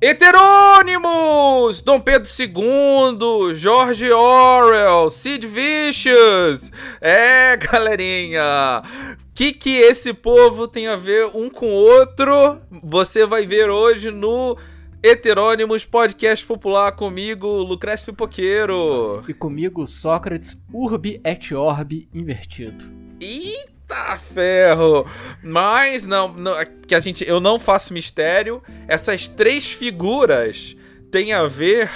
Heterônimos! Dom Pedro II, George Orwell, Sid Vicious. É, galerinha. O que, que esse povo tem a ver um com o outro? Você vai ver hoje no Heterônimos Podcast Popular comigo, Lucrécio Pipoqueiro. E comigo, Sócrates Urbi et Orbi invertido. Eita! Tá ferro! Mas não, não, que a gente, eu não faço mistério. Essas três figuras têm a ver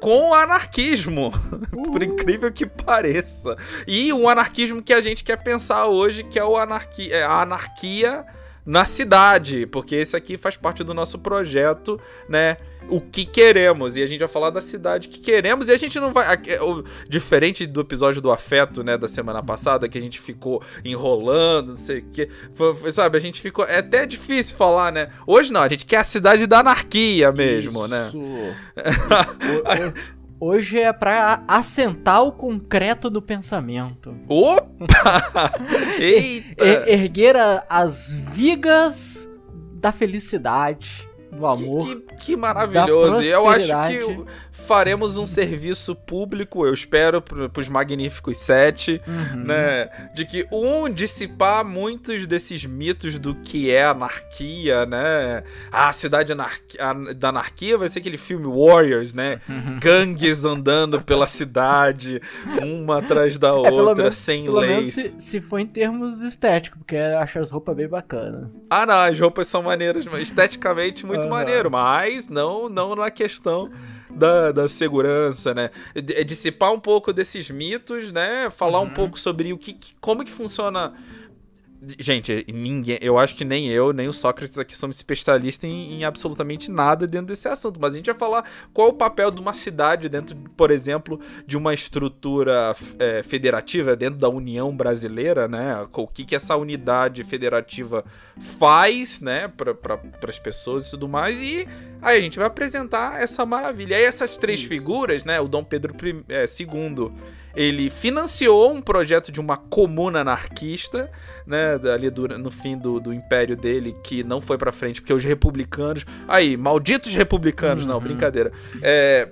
com o anarquismo, uh. por incrível que pareça. E um anarquismo que a gente quer pensar hoje, que é o anarquia, é a anarquia na cidade, porque esse aqui faz parte do nosso projeto, né? O que queremos. E a gente vai falar da cidade que queremos. E a gente não vai. Diferente do episódio do afeto, né? Da semana passada, que a gente ficou enrolando, não sei o quê. Sabe, a gente ficou. É até difícil falar, né? Hoje não, a gente quer a cidade da anarquia mesmo, né? Isso. né? Hoje é para assentar o concreto do pensamento. Opa! Eita! Er erguer as vigas da felicidade do amor. Que, que, que maravilhoso. Eu acho que faremos um serviço público, eu espero, para os magníficos sete, uhum. né? De que, um, dissipar muitos desses mitos do que é anarquia, né? Ah, a cidade da anarquia vai ser aquele filme Warriors, né? Uhum. Gangues andando pela cidade, uma atrás da é, outra, menos, sem leis. Se, se for em termos estéticos, porque eu acho as roupas bem bacanas. Ah, não, as roupas são maneiras, esteticamente muito muito uhum. maneiro, mas não, não na questão da, da segurança, né? É dissipar um pouco desses mitos, né? Falar uhum. um pouco sobre o que, como que funciona Gente, ninguém, eu acho que nem eu, nem o Sócrates aqui somos especialistas em, em, absolutamente nada dentro desse assunto. Mas a gente vai falar qual é o papel de uma cidade dentro, por exemplo, de uma estrutura é, federativa dentro da União Brasileira, né? O que, que essa unidade federativa faz, né, para pra, as pessoas e tudo mais. E aí a gente vai apresentar essa maravilha. E aí essas três Isso. figuras, né? O Dom Pedro II. É, ele financiou um projeto de uma comuna anarquista, né, ali do, no fim do, do império dele, que não foi para frente, porque os republicanos. Aí, malditos republicanos, uhum. não, brincadeira. É,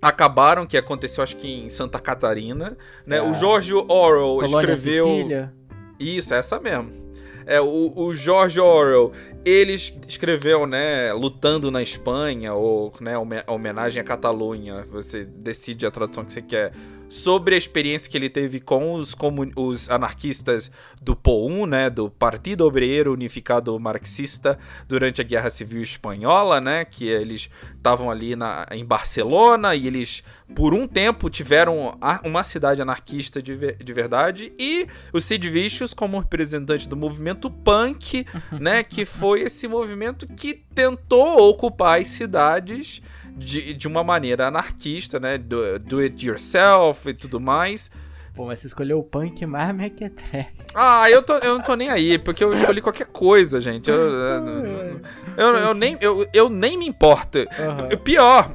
acabaram, que aconteceu acho que em Santa Catarina, né? É. O George Orwell Colônia escreveu Sicília. Isso, essa mesmo. É, o, o George Orwell, ele escreveu, né, lutando na Espanha, ou, né, homenagem à Catalunha, você decide a tradução que você quer sobre a experiência que ele teve com os, os anarquistas do POUM, né, do Partido Obreiro Unificado Marxista, durante a Guerra Civil Espanhola, né, que eles estavam ali na, em Barcelona e eles, por um tempo, tiveram uma cidade anarquista de, de verdade, e o Sid Vicious como representante do movimento punk, né, que foi esse movimento que tentou ocupar as cidades de, de uma maneira anarquista, né? Do, do it yourself e tudo mais. Pô, mas você escolheu o punk mais mequetrefe. Ah, eu, tô, eu não tô nem aí, porque eu escolhi qualquer coisa, gente. Eu, eu, eu, eu nem, eu, eu nem me importo. Uhum. Pior,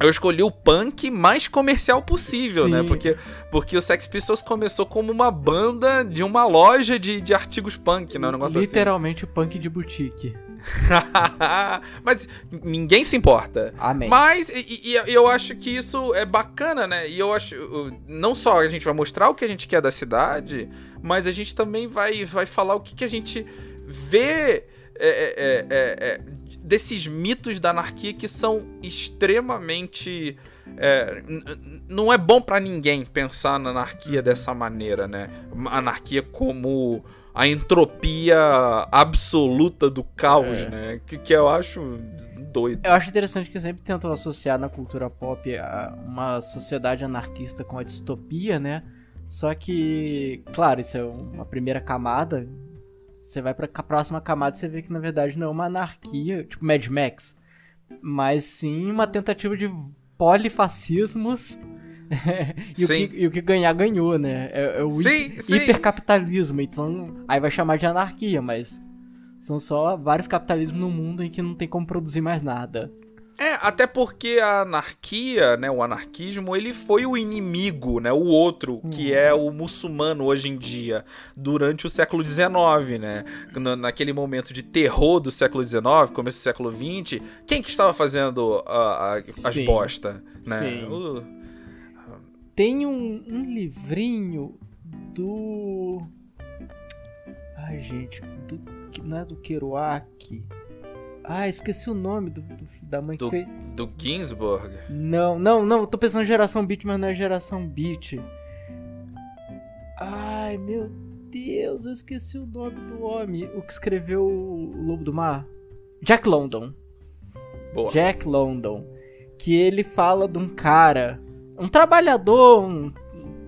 eu escolhi o punk mais comercial possível, né? Sim. né? Porque, porque o Sex Pistols começou como uma banda de uma loja de, de artigos punk, né? Um negócio assim. Literalmente assim. punk de boutique. Mas ninguém se importa. Amém. Mas e, e, eu acho que isso é bacana, né? E eu acho. Não só a gente vai mostrar o que a gente quer da cidade, mas a gente também vai, vai falar o que, que a gente vê. É, é, é, é desses mitos da anarquia que são extremamente. É, não é bom para ninguém pensar na anarquia dessa maneira, né? Anarquia como a entropia absoluta do caos, é. né? Que, que eu acho doido. Eu acho interessante que sempre tentam associar na cultura pop uma sociedade anarquista com a distopia, né? Só que, claro, isso é uma primeira camada. Você vai para a próxima camada e você vê que na verdade não é uma anarquia, tipo Mad Max, mas sim uma tentativa de polifascismos e, o que, e, o que, ganhar, ganhou, né? É, é o sim, hi sim. hipercapitalismo. Então, aí vai chamar de anarquia, mas são só vários capitalismos no mundo em que não tem como produzir mais nada. É, até porque a anarquia, né, o anarquismo, ele foi o inimigo, né, o outro, que é o muçulmano hoje em dia, durante o século XIX, né? Naquele momento de terror do século XIX, começo do século XX, quem que estava fazendo a, a, as bosta, né? Sim. Uh... Tem um, um livrinho do... Ai, gente, do, não é do Kerouac... Ah, esqueci o nome do, do da mãe do, que fez. Do Ginsburg? Não, não, não. Tô pensando em geração Beat, mas não é geração Beat. Ai, meu Deus, eu esqueci o nome do homem. O que escreveu o Lobo do Mar? Jack London. Boa. Jack London. Que ele fala de um cara, um trabalhador, um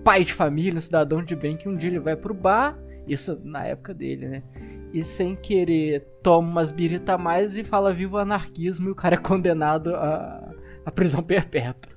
pai de família, um cidadão de bem, que um dia ele vai pro bar. Isso na época dele, né? e sem querer toma umas birita a mais e fala viva o anarquismo e o cara é condenado a, a prisão perpétua.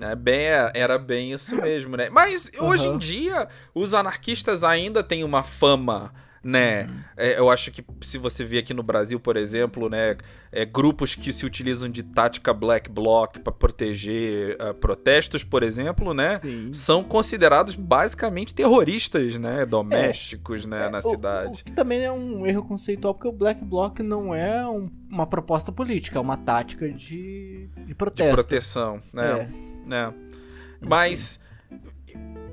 É bem, é, era bem isso mesmo, né? Mas uhum. hoje em dia, os anarquistas ainda têm uma fama né? Uhum. É, eu acho que se você vê aqui no Brasil, por exemplo, né, é, grupos que se utilizam de tática black bloc para proteger uh, protestos, por exemplo, né, Sim. são considerados basicamente terroristas, né, domésticos, é, né, é, na o, cidade. O que também é um erro conceitual porque o black bloc não é um, uma proposta política, é uma tática de, de protesto. De proteção, né? É. né? Mas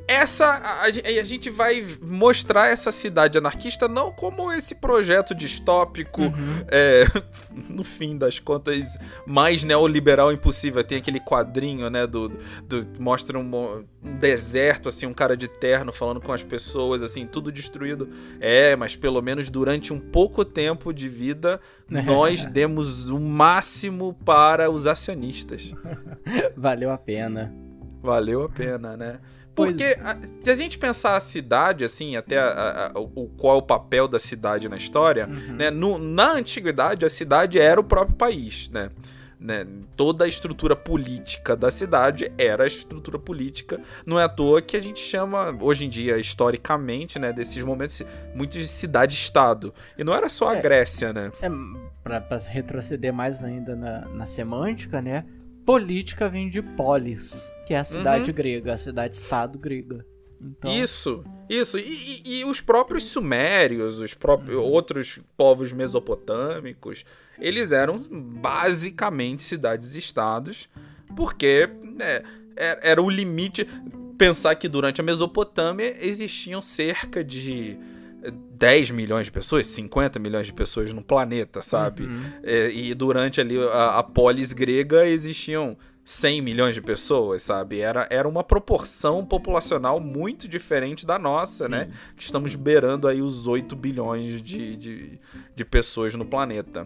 essa a, a, gente vai mostrar essa cidade anarquista não como esse projeto distópico, uhum. é, no fim das contas, mais neoliberal impossível. Tem aquele quadrinho, né, do, do mostra um, um, deserto, assim, um cara de terno falando com as pessoas, assim, tudo destruído. É, mas pelo menos durante um pouco tempo de vida, nós demos o máximo para os acionistas. Valeu a pena. Valeu a pena, né? Porque a, se a gente pensar a cidade, assim, até a, a, o, qual é o papel da cidade na história, uhum. né? No, na antiguidade, a cidade era o próprio país, né? Né? Toda a estrutura política da cidade era a estrutura política. Não é à toa que a gente chama, hoje em dia, historicamente, né, desses momentos, muito de cidade-estado. E não era só a é, Grécia, né? É, pra, pra retroceder mais ainda na, na semântica, né? Política vem de polis, que é a cidade uhum. grega, a cidade-estado grega. Então... Isso, isso. E, e, e, os próprios sumérios, os próprios uhum. outros povos mesopotâmicos, eles eram basicamente cidades-estados, porque né, era o limite. Pensar que durante a Mesopotâmia existiam cerca de 10 milhões de pessoas, 50 milhões de pessoas no planeta, sabe? Uhum. É, e durante ali a, a polis grega existiam 100 milhões de pessoas, sabe? Era, era uma proporção populacional muito diferente da nossa, sim, né? Que estamos sim. beirando aí os 8 bilhões de, de, de pessoas no planeta.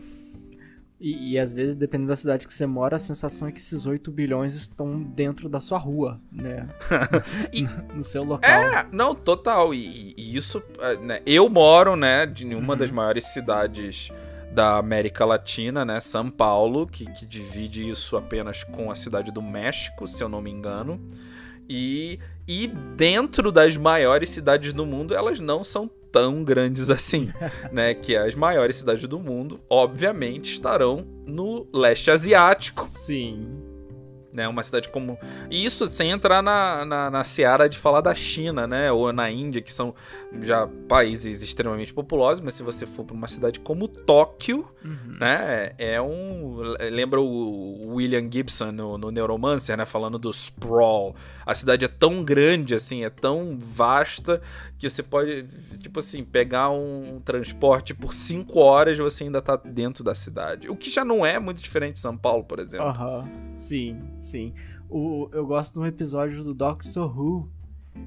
E, e, às vezes, dependendo da cidade que você mora, a sensação é que esses 8 bilhões estão dentro da sua rua, né? e, no seu local. É, não, total. E, e isso, é, né? Eu moro, né, de uma uhum. das maiores cidades da América Latina, né? São Paulo, que, que divide isso apenas com a cidade do México, se eu não me engano. E, e dentro das maiores cidades do mundo, elas não são tão grandes assim, né? Que as maiores cidades do mundo, obviamente, estarão no leste asiático. Sim né? Uma cidade como. E isso sem entrar na, na, na seara de falar da China, né? Ou na Índia, que são já países extremamente populosos, mas se você for para uma cidade como Tóquio, uhum. né? É um. Lembra o William Gibson no, no Neuromancer, né? Falando do sprawl. A cidade é tão grande, assim, é tão vasta que você pode, tipo assim, pegar um transporte por cinco horas e você ainda tá dentro da cidade. O que já não é muito diferente de São Paulo, por exemplo. Aham, uhum. sim. Sim. O, eu gosto de um episódio do Doctor Who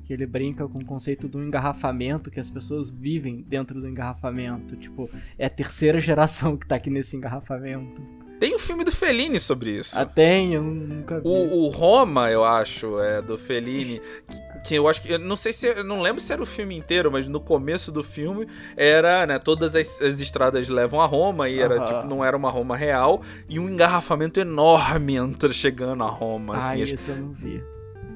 que ele brinca com o conceito do engarrafamento, que as pessoas vivem dentro do engarrafamento. Tipo, é a terceira geração que tá aqui nesse engarrafamento. Tem um filme do Fellini sobre isso. Ah, tem, eu nunca vi. O, o Roma, eu acho, é do Fellini. Que, eu acho que. Eu não sei se. Eu não lembro se era o filme inteiro, mas no começo do filme era, né? Todas as, as estradas levam a Roma e era, tipo, não era uma Roma real. E um engarrafamento enorme entra chegando a Roma. Ah, assim, isso eu não vi.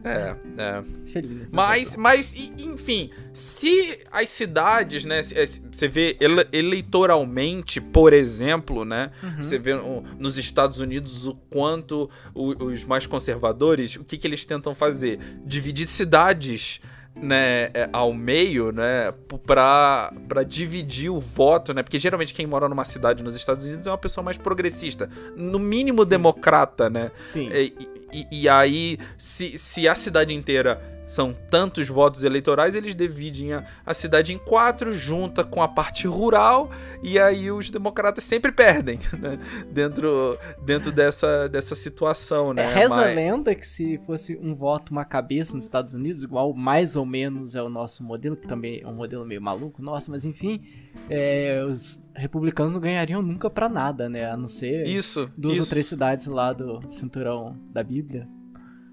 É, é. Feliz. Mas, mas, enfim, se as cidades, né? Você vê eleitoralmente, por exemplo, né? Uhum. Você vê nos Estados Unidos o quanto os mais conservadores, o que, que eles tentam fazer? Dividir cidades né, é, ao meio, né, pra, pra dividir o voto, né, porque geralmente quem mora numa cidade nos Estados Unidos é uma pessoa mais progressista, no mínimo Sim. democrata, né, Sim. E, e, e aí, se, se a cidade inteira são tantos votos eleitorais, eles dividem a, a, cidade em quatro, junta com a parte rural, e aí os democratas sempre perdem né? dentro, dentro dessa, dessa situação. Né? É, reza Mas... a lenda que se fosse um voto, uma cabeça nos Estados Unidos, igual mais ou menos é o nosso modelo, que também é um modelo meio maluco, nossa, mas enfim, é, os republicanos não ganhariam nunca para nada, né? A não ser isso, duas isso. ou três cidades lá do cinturão da Bíblia.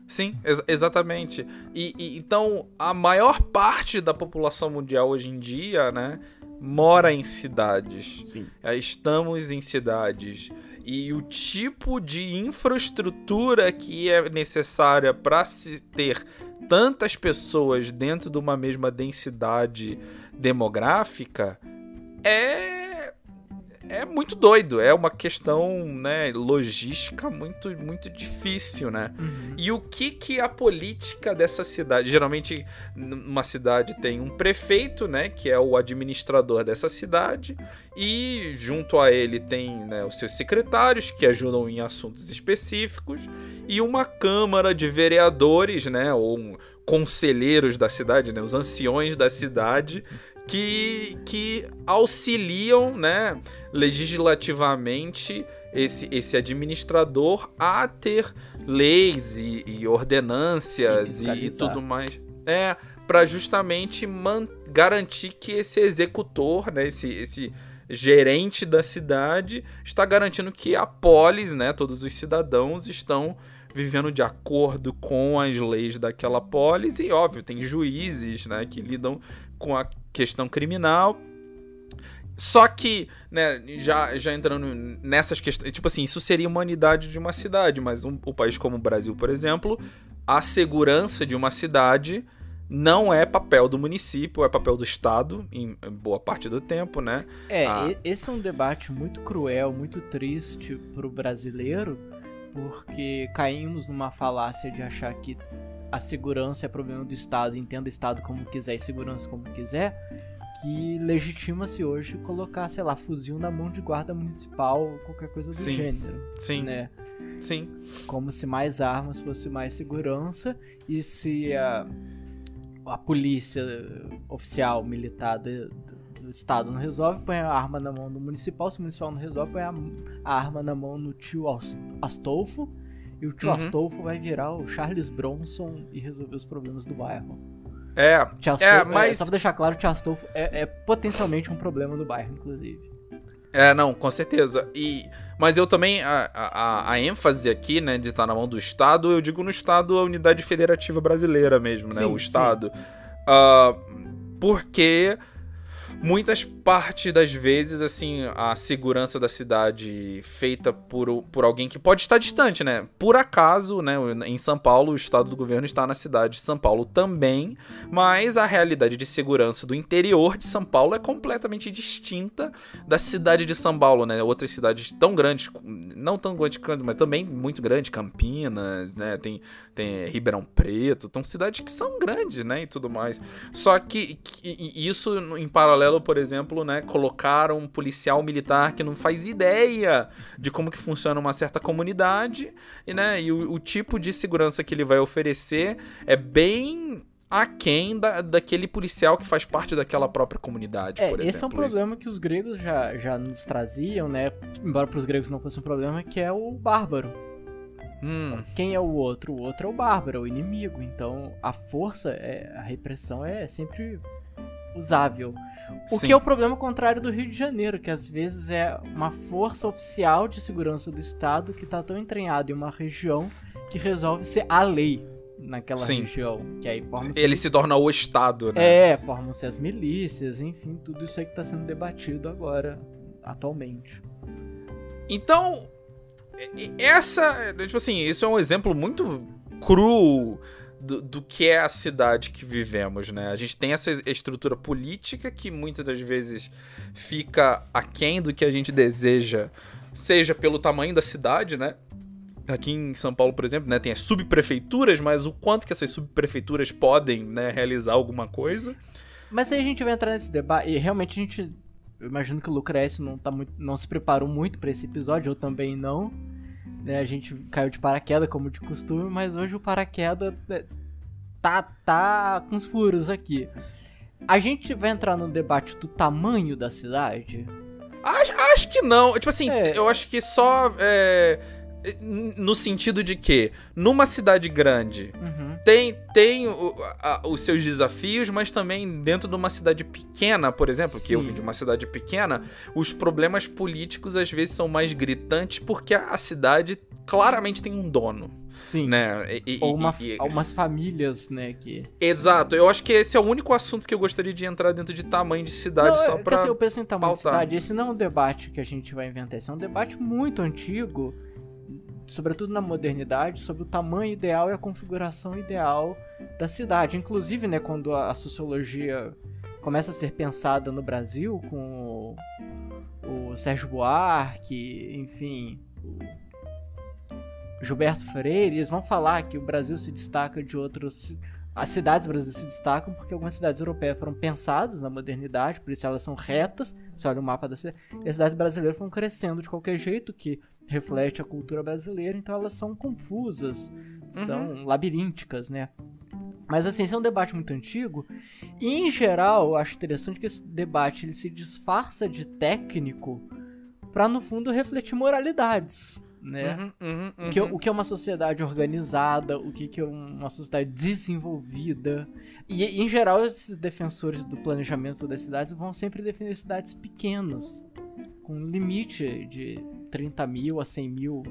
Sim, ex exatamente. E, e, então a maior parte da população mundial hoje em dia, né, mora em cidades. Sim. É, estamos em cidades. E o tipo de infraestrutura que é necessária para se ter tantas pessoas dentro de uma mesma densidade demográfica é é muito doido, é uma questão, né, logística muito muito difícil, né? Uhum. E o que que a política dessa cidade, geralmente uma cidade tem um prefeito, né, que é o administrador dessa cidade, e junto a ele tem né, os seus secretários que ajudam em assuntos específicos e uma câmara de vereadores, né, ou conselheiros da cidade, né, os anciões da cidade que, que auxiliam né, legislativamente esse, esse administrador a ter leis e, e ordenâncias e, e, tudo mais. É, para justamente garantir que esse executor, né, esse, esse gerente da cidade, está garantindo que a polis, né, todos os cidadãos estão vivendo de acordo com as leis daquela polis e óbvio tem juízes né que lidam com a questão criminal. Só que, né, já, já entrando nessas questões, tipo assim, isso seria uma unidade de uma cidade, mas um, um país como o Brasil, por exemplo, a segurança de uma cidade não é papel do município, é papel do Estado, em boa parte do tempo, né? É, ah. esse é um debate muito cruel, muito triste pro brasileiro, porque caímos numa falácia de achar que a segurança é problema do Estado, entenda o Estado como quiser e segurança como quiser, que legitima-se hoje colocar, sei lá, fuzil na mão de guarda municipal ou qualquer coisa do Sim. gênero. Sim. Né? Sim. Como se mais armas fosse mais segurança e se a, a polícia oficial, militar do, do Estado não resolve, põe a arma na mão do municipal, se o municipal não resolve, põe a, a arma na mão do tio Astolfo e o tio uhum. Astolfo vai virar o Charles Bronson e resolver os problemas do bairro. É, Astolfo, é, mas... É, só pra deixar claro, o tio Astolfo é, é potencialmente um problema do bairro, inclusive. É, não, com certeza. E, mas eu também, a, a, a ênfase aqui, né, de estar na mão do Estado, eu digo no Estado a unidade federativa brasileira mesmo, né, sim, o Estado. Uh, porque muitas partes das vezes, assim, a segurança da cidade feita por, por alguém que pode estar distante, né? Por acaso, né? Em São Paulo, o estado do governo está na cidade de São Paulo também, mas a realidade de segurança do interior de São Paulo é completamente distinta da cidade de São Paulo, né? Outras cidades tão grandes, não tão grandes, mas também muito grandes, Campinas, né? Tem, tem Ribeirão Preto, são cidades que são grandes, né? E tudo mais. Só que, que isso em paralelo por exemplo, né, colocaram um policial militar que não faz ideia de como que funciona uma certa comunidade, e, né, e o, o tipo de segurança que ele vai oferecer é bem aquém da, daquele policial que faz parte daquela própria comunidade, é, por exemplo. Esse é um problema que os gregos já, já nos traziam, né? Embora para os gregos não fosse um problema, que é o bárbaro. Hum. Quem é o outro? O outro é o bárbaro, é o inimigo. Então a força, é, a repressão é sempre usável. O Sim. que é o problema contrário do Rio de Janeiro, que às vezes é uma força oficial de segurança do Estado que está tão entranhada em uma região que resolve ser a lei naquela Sim. região. Que aí forma Ele se torna o Estado, né? É, formam-se as milícias, enfim, tudo isso aí que está sendo debatido agora, atualmente. Então, essa, tipo assim, isso é um exemplo muito cru do, do, que é a cidade que vivemos, né? A gente tem essa estrutura política que muitas das vezes fica aquém do que a gente deseja, seja pelo tamanho da cidade, né? Aqui em São Paulo, por exemplo, né, tem as subprefeituras, mas o quanto que essas subprefeituras podem né, realizar alguma coisa. Mas aí a gente vai entrar nesse debate, e realmente a gente. Eu imagino que o Lucrécio não, tá muito, não se preparou muito para esse episódio, eu também não. Né, a gente caiu de paraquedas, como de costume, mas hoje o paraquedas né, tá, tá com os furos aqui. A gente vai entrar no debate do tamanho da cidade? Acho, acho que não. Tipo assim, é. eu acho que só. É no sentido de que, numa cidade grande, uhum. tem, tem o, a, os seus desafios, mas também dentro de uma cidade pequena, por exemplo, Sim. que eu vim de uma cidade pequena, os problemas políticos às vezes são mais gritantes porque a, a cidade claramente tem um dono. Sim. Né? E, Ou uma, e, algumas famílias, né? Que... Exato. Eu acho que esse é o único assunto que eu gostaria de entrar dentro de tamanho de cidade, não, só é pra. Assim, eu penso em tamanho pautar. de cidade. Esse não é um debate que a gente vai inventar. Esse é um debate muito antigo sobretudo na modernidade, sobre o tamanho ideal e a configuração ideal da cidade. Inclusive, né, quando a sociologia começa a ser pensada no Brasil, com o, o Sérgio Buarque, enfim, o Gilberto Freire, eles vão falar que o Brasil se destaca de outros. As cidades brasileiras se destacam porque algumas cidades europeias foram pensadas na modernidade, por isso elas são retas. Você olha o mapa da cidade. E as cidades brasileiras foram crescendo de qualquer jeito, que reflete a cultura brasileira, então elas são confusas, são uhum. labirínticas, né? Mas assim, esse é um debate muito antigo. E em geral, eu acho interessante que esse debate ele se disfarça de técnico para no fundo refletir moralidades, né? Uhum, uhum, uhum. O, que, é, o, que, é uma sociedade organizada, o que, que é uma sociedade desenvolvida. E em geral, esses defensores do planejamento das cidades vão sempre defender cidades pequenas, com limite de 30 mil a 100 mil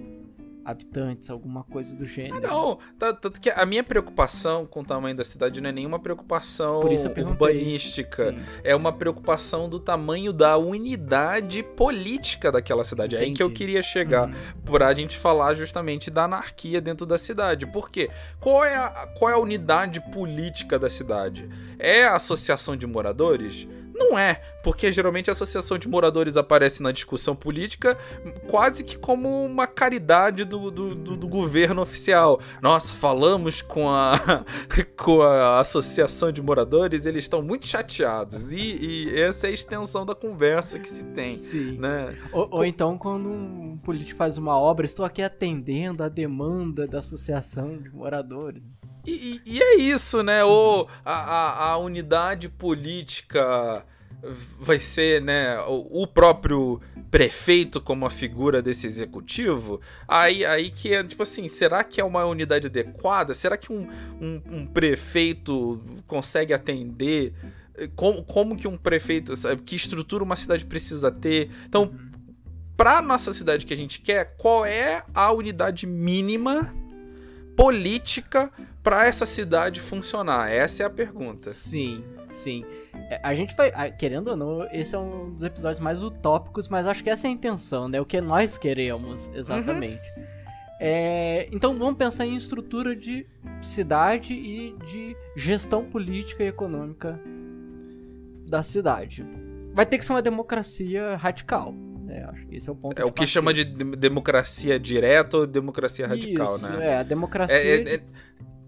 habitantes, alguma coisa do gênero. Ah, não, tanto que a minha preocupação com o tamanho da cidade não é nenhuma preocupação urbanística, Sim. é uma preocupação do tamanho da unidade política daquela cidade. Entendi. É aí que eu queria chegar, uhum. pra gente falar justamente da anarquia dentro da cidade. Por quê? Qual é a, qual é a unidade política da cidade? É a associação de moradores? Não é, porque geralmente a associação de moradores aparece na discussão política quase que como uma caridade do, do, do, do governo oficial. Nossa, falamos com a, com a associação de moradores, eles estão muito chateados. E, e, essa é a extensão da conversa que se tem. Sim. Né? Ou, ou então, quando um político faz uma obra, estou aqui atendendo a demanda da associação de moradores. E, e, é isso, né? Ou a, a, a, unidade política vai ser, né, o, o, próprio prefeito como a figura desse executivo. Aí, aí que é, tipo assim, será que é uma unidade adequada? Será que um, um, um prefeito consegue atender? Como, como que um prefeito, sabe, que estrutura uma cidade precisa ter? Então, uhum. para nossa cidade que a gente quer, qual é a unidade mínima política para essa cidade funcionar? Essa é a pergunta. Sim, sim. É, a gente vai, querendo ou não, esse é um dos episódios mais utópicos, mas acho que essa é a intenção, né? O que nós queremos, exatamente. Uhum. É, então vamos pensar em estrutura de cidade e de gestão política e econômica da cidade. Vai ter que ser uma democracia radical. É, acho que esse é o ponto. É o que chama de democracia direta ou democracia radical, Isso, né? É, a democracia. É, é, é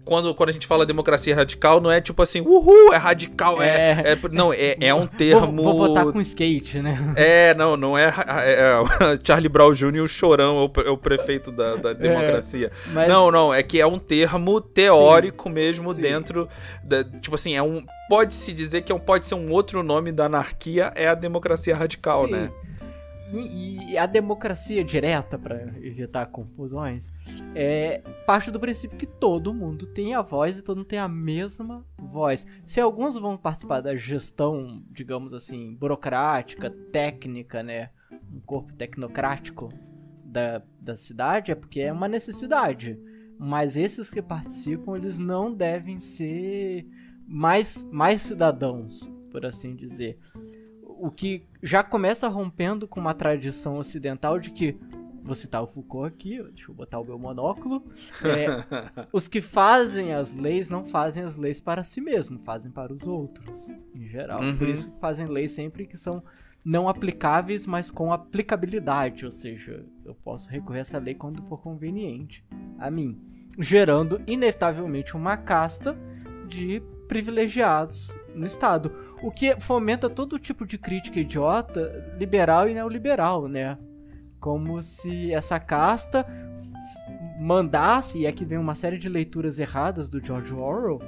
quando, quando a gente fala democracia radical, não é tipo assim, uhul, é radical. É, é, é não, é, é um termo. Vou, vou votar com skate, né? É, não, não é. é, é Charlie Brown Jr., o chorão, é o, é o prefeito da, da democracia. Mas... Não, não, é que é um termo teórico sim, mesmo sim. dentro. Da, tipo assim, é um. Pode-se dizer que é um, pode ser um outro nome da anarquia, é a democracia radical, sim. né? E, a democracia direta, para evitar confusões, é parte do princípio que todo mundo tem a voz e todo mundo tem a mesma voz. Se alguns vão participar da gestão, digamos assim, burocrática, técnica, né? Um corpo tecnocrático da, da cidade, é porque é uma necessidade. Mas esses que participam, eles não devem ser mais, mais cidadãos, por assim dizer o que já começa rompendo com uma tradição ocidental de que vou citar o Foucault aqui, deixa eu botar o meu monóculo. É, os que fazem as leis não fazem as leis para si mesmos, fazem para os outros, em geral. Uhum. Por isso fazem leis sempre que são não aplicáveis, mas com aplicabilidade, ou seja, eu posso recorrer a essa lei quando for conveniente a mim, gerando inevitavelmente uma casta de privilegiados no Estado, o que fomenta todo tipo de crítica idiota, liberal e neoliberal, né? Como se essa casta mandasse, e aqui vem uma série de leituras erradas do George Orwell,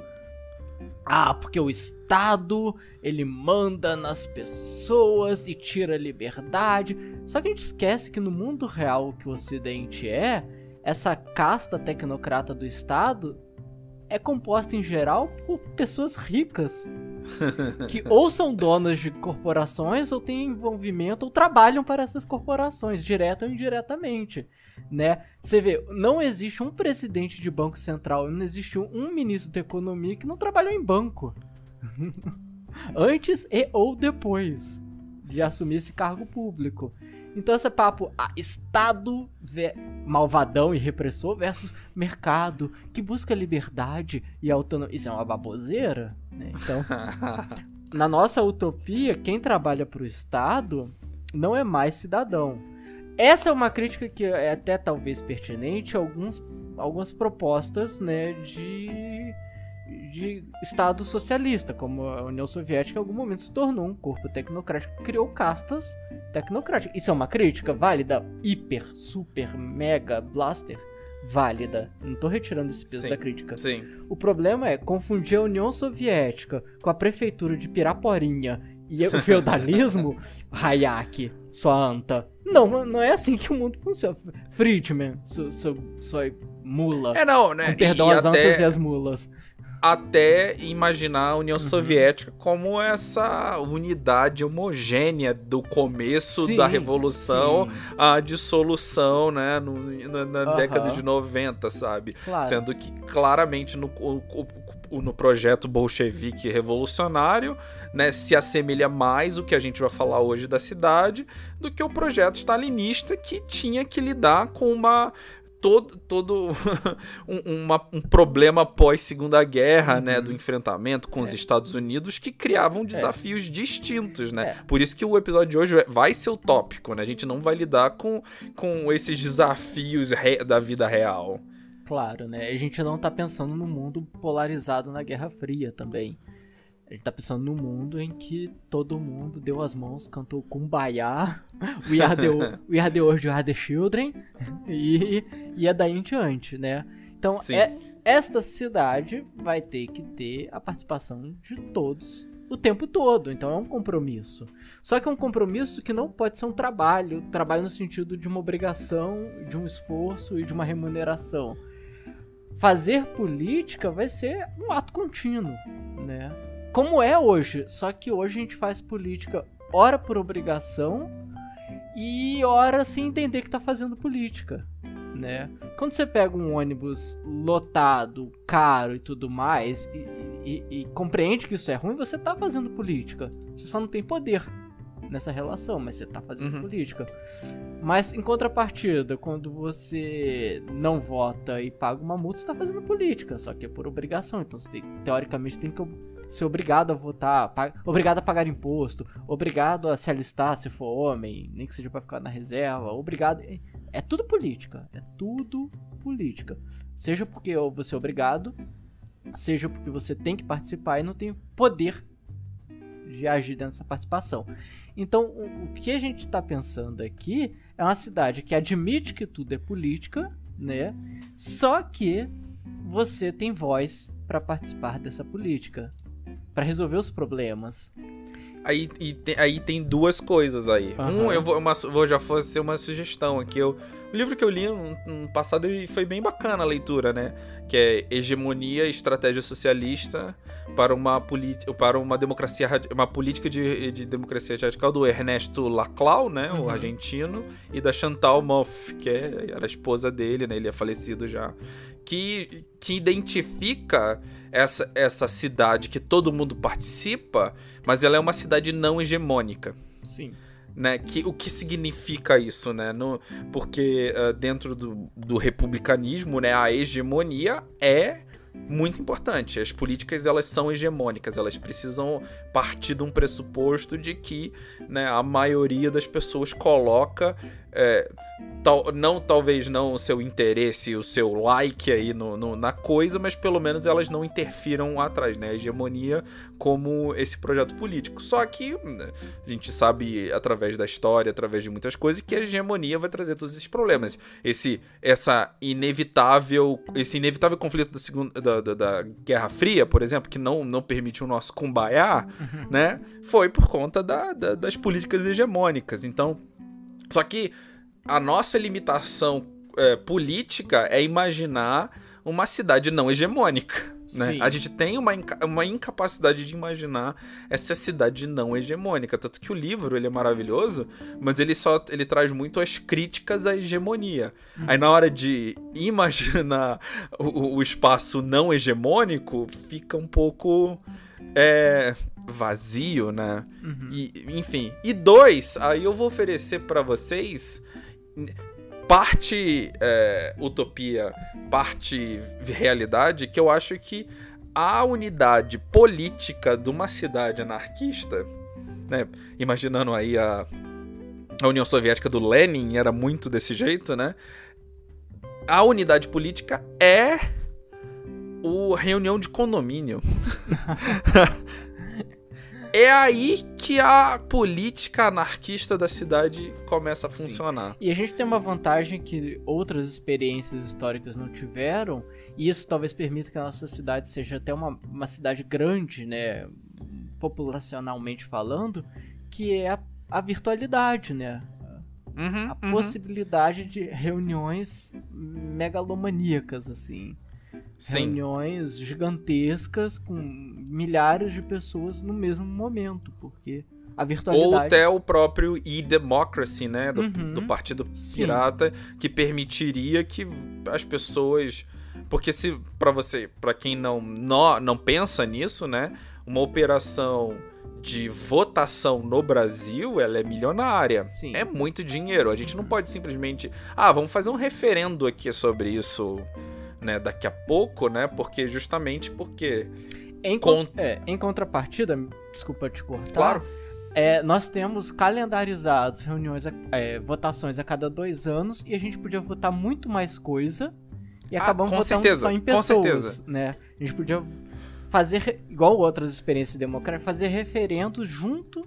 ah, porque o Estado, ele manda nas pessoas e tira a liberdade. Só que a gente esquece que no mundo real que o Ocidente é, essa casta tecnocrata do Estado é composta em geral por pessoas ricas. que ou são donas de corporações ou têm envolvimento ou trabalham para essas corporações, direto ou indiretamente, né? Você vê, não existe um presidente de banco central, não existe um ministro da economia que não trabalhou em banco. Antes e ou depois de assumir esse cargo público. Então esse papo, ah, Estado malvadão e repressor versus mercado que busca liberdade e autonomia. Isso é uma baboseira, né? Então, na nossa utopia, quem trabalha para o Estado não é mais cidadão. Essa é uma crítica que é até talvez pertinente a alguns, algumas propostas né, de de Estado socialista, como a União Soviética em algum momento se tornou um corpo tecnocrático, criou castas tecnocráticas. Isso é uma crítica válida, hiper, super, mega, blaster, válida. Não estou retirando esse peso sim, da crítica. Sim. O problema é confundir a União Soviética com a prefeitura de Piraporinha e o feudalismo, Hayek, sua anta. Não, não é assim que o mundo funciona. Friedman, sua, sua, sua mula. É, não, né? perdão e as até... antas e as mulas até imaginar a União uhum. Soviética como essa unidade homogênea do começo sim, da Revolução à dissolução, né, no, na, na uhum. década de 90, sabe? Claro. Sendo que claramente no, no projeto bolchevique revolucionário, né, se assemelha mais o que a gente vai falar hoje da cidade do que o projeto stalinista que tinha que lidar com uma todo, todo um, uma, um problema pós Segunda Guerra, uhum. né, do enfrentamento com é. os Estados Unidos que criavam é. desafios é. distintos, né? É. Por isso que o episódio de hoje vai ser utópico, né? A gente não vai lidar com, com esses desafios da vida real. Claro, né? A gente não tá pensando no mundo polarizado na Guerra Fria também. A gente tá pensando num mundo em que todo mundo deu as mãos, cantou Kumbaya, We Are the, we are the World, We Are the Children, e, e é daí em diante, né? Então, é, esta cidade vai ter que ter a participação de todos o tempo todo. Então é um compromisso. Só que é um compromisso que não pode ser um trabalho trabalho no sentido de uma obrigação, de um esforço e de uma remuneração. Fazer política vai ser um ato contínuo, né? Como é hoje. Só que hoje a gente faz política ora por obrigação e ora sem entender que tá fazendo política, né? Quando você pega um ônibus lotado, caro e tudo mais e, e, e compreende que isso é ruim, você tá fazendo política. Você só não tem poder nessa relação, mas você tá fazendo uhum. política. Mas em contrapartida, quando você não vota e paga uma multa, você tá fazendo política, só que é por obrigação. Então você tem, teoricamente tem que ser obrigado a votar, obrigado a pagar imposto, obrigado a se alistar se for homem, nem que seja para ficar na reserva, obrigado. É, é tudo política, é tudo política. Seja porque você é obrigado, seja porque você tem que participar e não tem poder de agir dessa participação. Então, o, que a gente está pensando aqui é uma cidade que admite que tudo é política, né? Só que você tem voz para participar dessa política para resolver os problemas. Aí, te, aí tem duas coisas aí. Uhum. Um, eu vou, uma, vou já fazer uma sugestão aqui. Eu, o livro que eu li no, no passado foi bem bacana a leitura, né? Que é Hegemonia e Estratégia Socialista para uma, para uma democracia uma política de, de democracia radical do Ernesto Laclau, né? Uhum. O argentino, e da Chantal Mouffe, que é, era a esposa dele, né? Ele é falecido já. Que, que identifica essa, essa cidade que todo mundo participa, mas ela é uma cidade não hegemônica. Sim. né? Que, o que significa isso, né? No, porque uh, dentro do, do republicanismo, né, a hegemonia é muito importante. As políticas elas são hegemônicas, elas precisam partir de um pressuposto de que né, a maioria das pessoas coloca é, tal, não talvez não o seu interesse, o seu like aí no, no, na coisa, mas pelo menos elas não interfiram atrás, né? A hegemonia como esse projeto político. Só que né, a gente sabe através da história, através de muitas coisas, que a hegemonia vai trazer todos esses problemas. Esse, essa inevitável, esse inevitável conflito da, segunda, da, da, da Guerra Fria, por exemplo, que não, não permite o nosso kumbaya, uhum. né? Foi por conta da, da, das políticas hegemônicas. Então, só que a nossa limitação é, política é imaginar uma cidade não hegemônica. Né? A gente tem uma, inca uma incapacidade de imaginar essa cidade não hegemônica. Tanto que o livro ele é maravilhoso, mas ele só ele traz muito as críticas à hegemonia. Uhum. Aí na hora de imaginar o, o espaço não hegemônico, fica um pouco. É, vazio, né? Uhum. E, enfim. E dois, aí eu vou oferecer para vocês parte é, utopia, parte realidade, que eu acho que a unidade política de uma cidade anarquista, né? Imaginando aí a, a União Soviética do Lenin era muito desse jeito, né? A unidade política é o reunião de condomínio. é aí que a política anarquista da cidade começa a funcionar. Sim. E a gente tem uma vantagem que outras experiências históricas não tiveram, e isso talvez permita que a nossa cidade seja até uma, uma cidade grande, né, populacionalmente falando, que é a, a virtualidade, né? Uhum, a uhum. possibilidade de reuniões megalomaníacas, assim. Sim. reuniões gigantescas com milhares de pessoas no mesmo momento, porque a virtualidade... Ou até o próprio e-democracy, né, do, uhum. do Partido Pirata, Sim. que permitiria que as pessoas... Porque se, para você, para quem não, não, não pensa nisso, né, uma operação de votação no Brasil, ela é milionária. Sim. É muito dinheiro. A gente não pode simplesmente, ah, vamos fazer um referendo aqui sobre isso né, daqui a pouco, né? Porque justamente porque em, Cont... é, em contrapartida, desculpa te cortar. Claro. É, nós temos calendarizados reuniões, é, votações a cada dois anos e a gente podia votar muito mais coisa e ah, acabamos votando certeza, só em pessoas, né? A gente podia fazer igual outras experiências democráticas, fazer referendos junto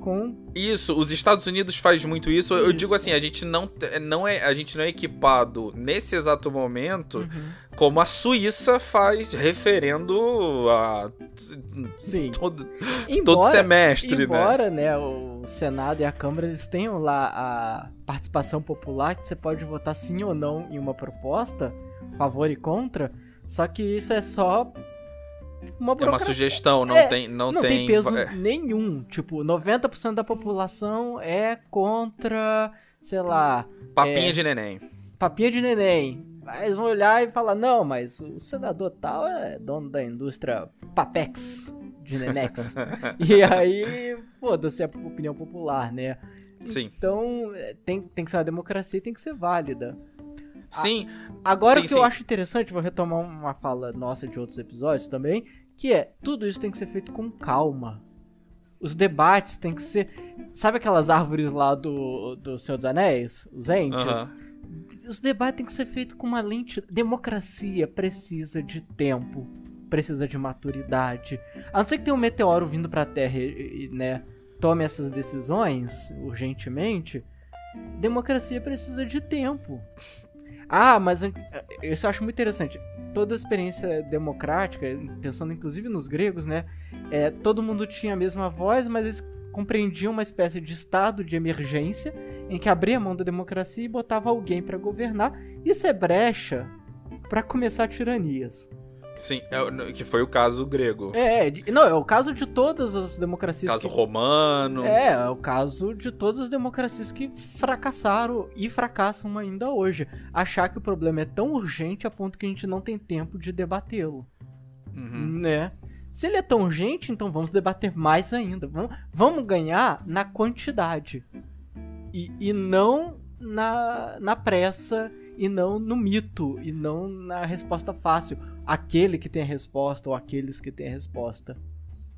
com isso os Estados Unidos faz muito isso. isso. eu digo assim a gente não, não é a gente não é equipado nesse exato momento uhum. como a Suíça faz referendo a Sim. todo, embora, todo semestre embora né? né o Senado e a Câmara eles tenham lá a participação popular que você pode votar sim ou não em uma proposta favor e contra só que isso é só uma É uma sugestão, não é, tem não, não tem, tem peso é. nenhum. Tipo, 90% da população é contra, sei lá, papinha é, de neném. Papinha de neném. Mas vão olhar e falar: "Não, mas o senador tal é dono da indústria Papex de Nenex". e aí, foda-se a opinião popular, né? Sim. Então, é, tem, tem que ser uma democracia, tem que ser válida. Sim. agora sim, o que sim. eu acho interessante, vou retomar uma fala nossa de outros episódios também, que é, tudo isso tem que ser feito com calma. Os debates tem que ser. Sabe aquelas árvores lá do, do Senhor dos Anéis? Os entes? Os debates tem que ser feito com uma lente. Democracia precisa de tempo, precisa de maturidade. A não ser que tenha um meteoro vindo pra Terra e, e né, tome essas decisões urgentemente. Democracia precisa de tempo. Ah, mas isso eu acho muito interessante. Toda experiência democrática, pensando inclusive nos gregos, né? É, todo mundo tinha a mesma voz, mas eles compreendiam uma espécie de estado de emergência em que abria a mão da democracia e botava alguém para governar. Isso é brecha para começar tiranias. Sim, é, que foi o caso grego. É, não, é o caso de todas as democracias. Caso que... romano. É, é o caso de todas as democracias que fracassaram e fracassam ainda hoje. Achar que o problema é tão urgente a ponto que a gente não tem tempo de debatê-lo. Uhum. Né? Se ele é tão urgente, então vamos debater mais ainda. Vamos, vamos ganhar na quantidade. E, e não na, na pressa, e não no mito, e não na resposta fácil. Aquele que tem a resposta ou aqueles que têm a resposta.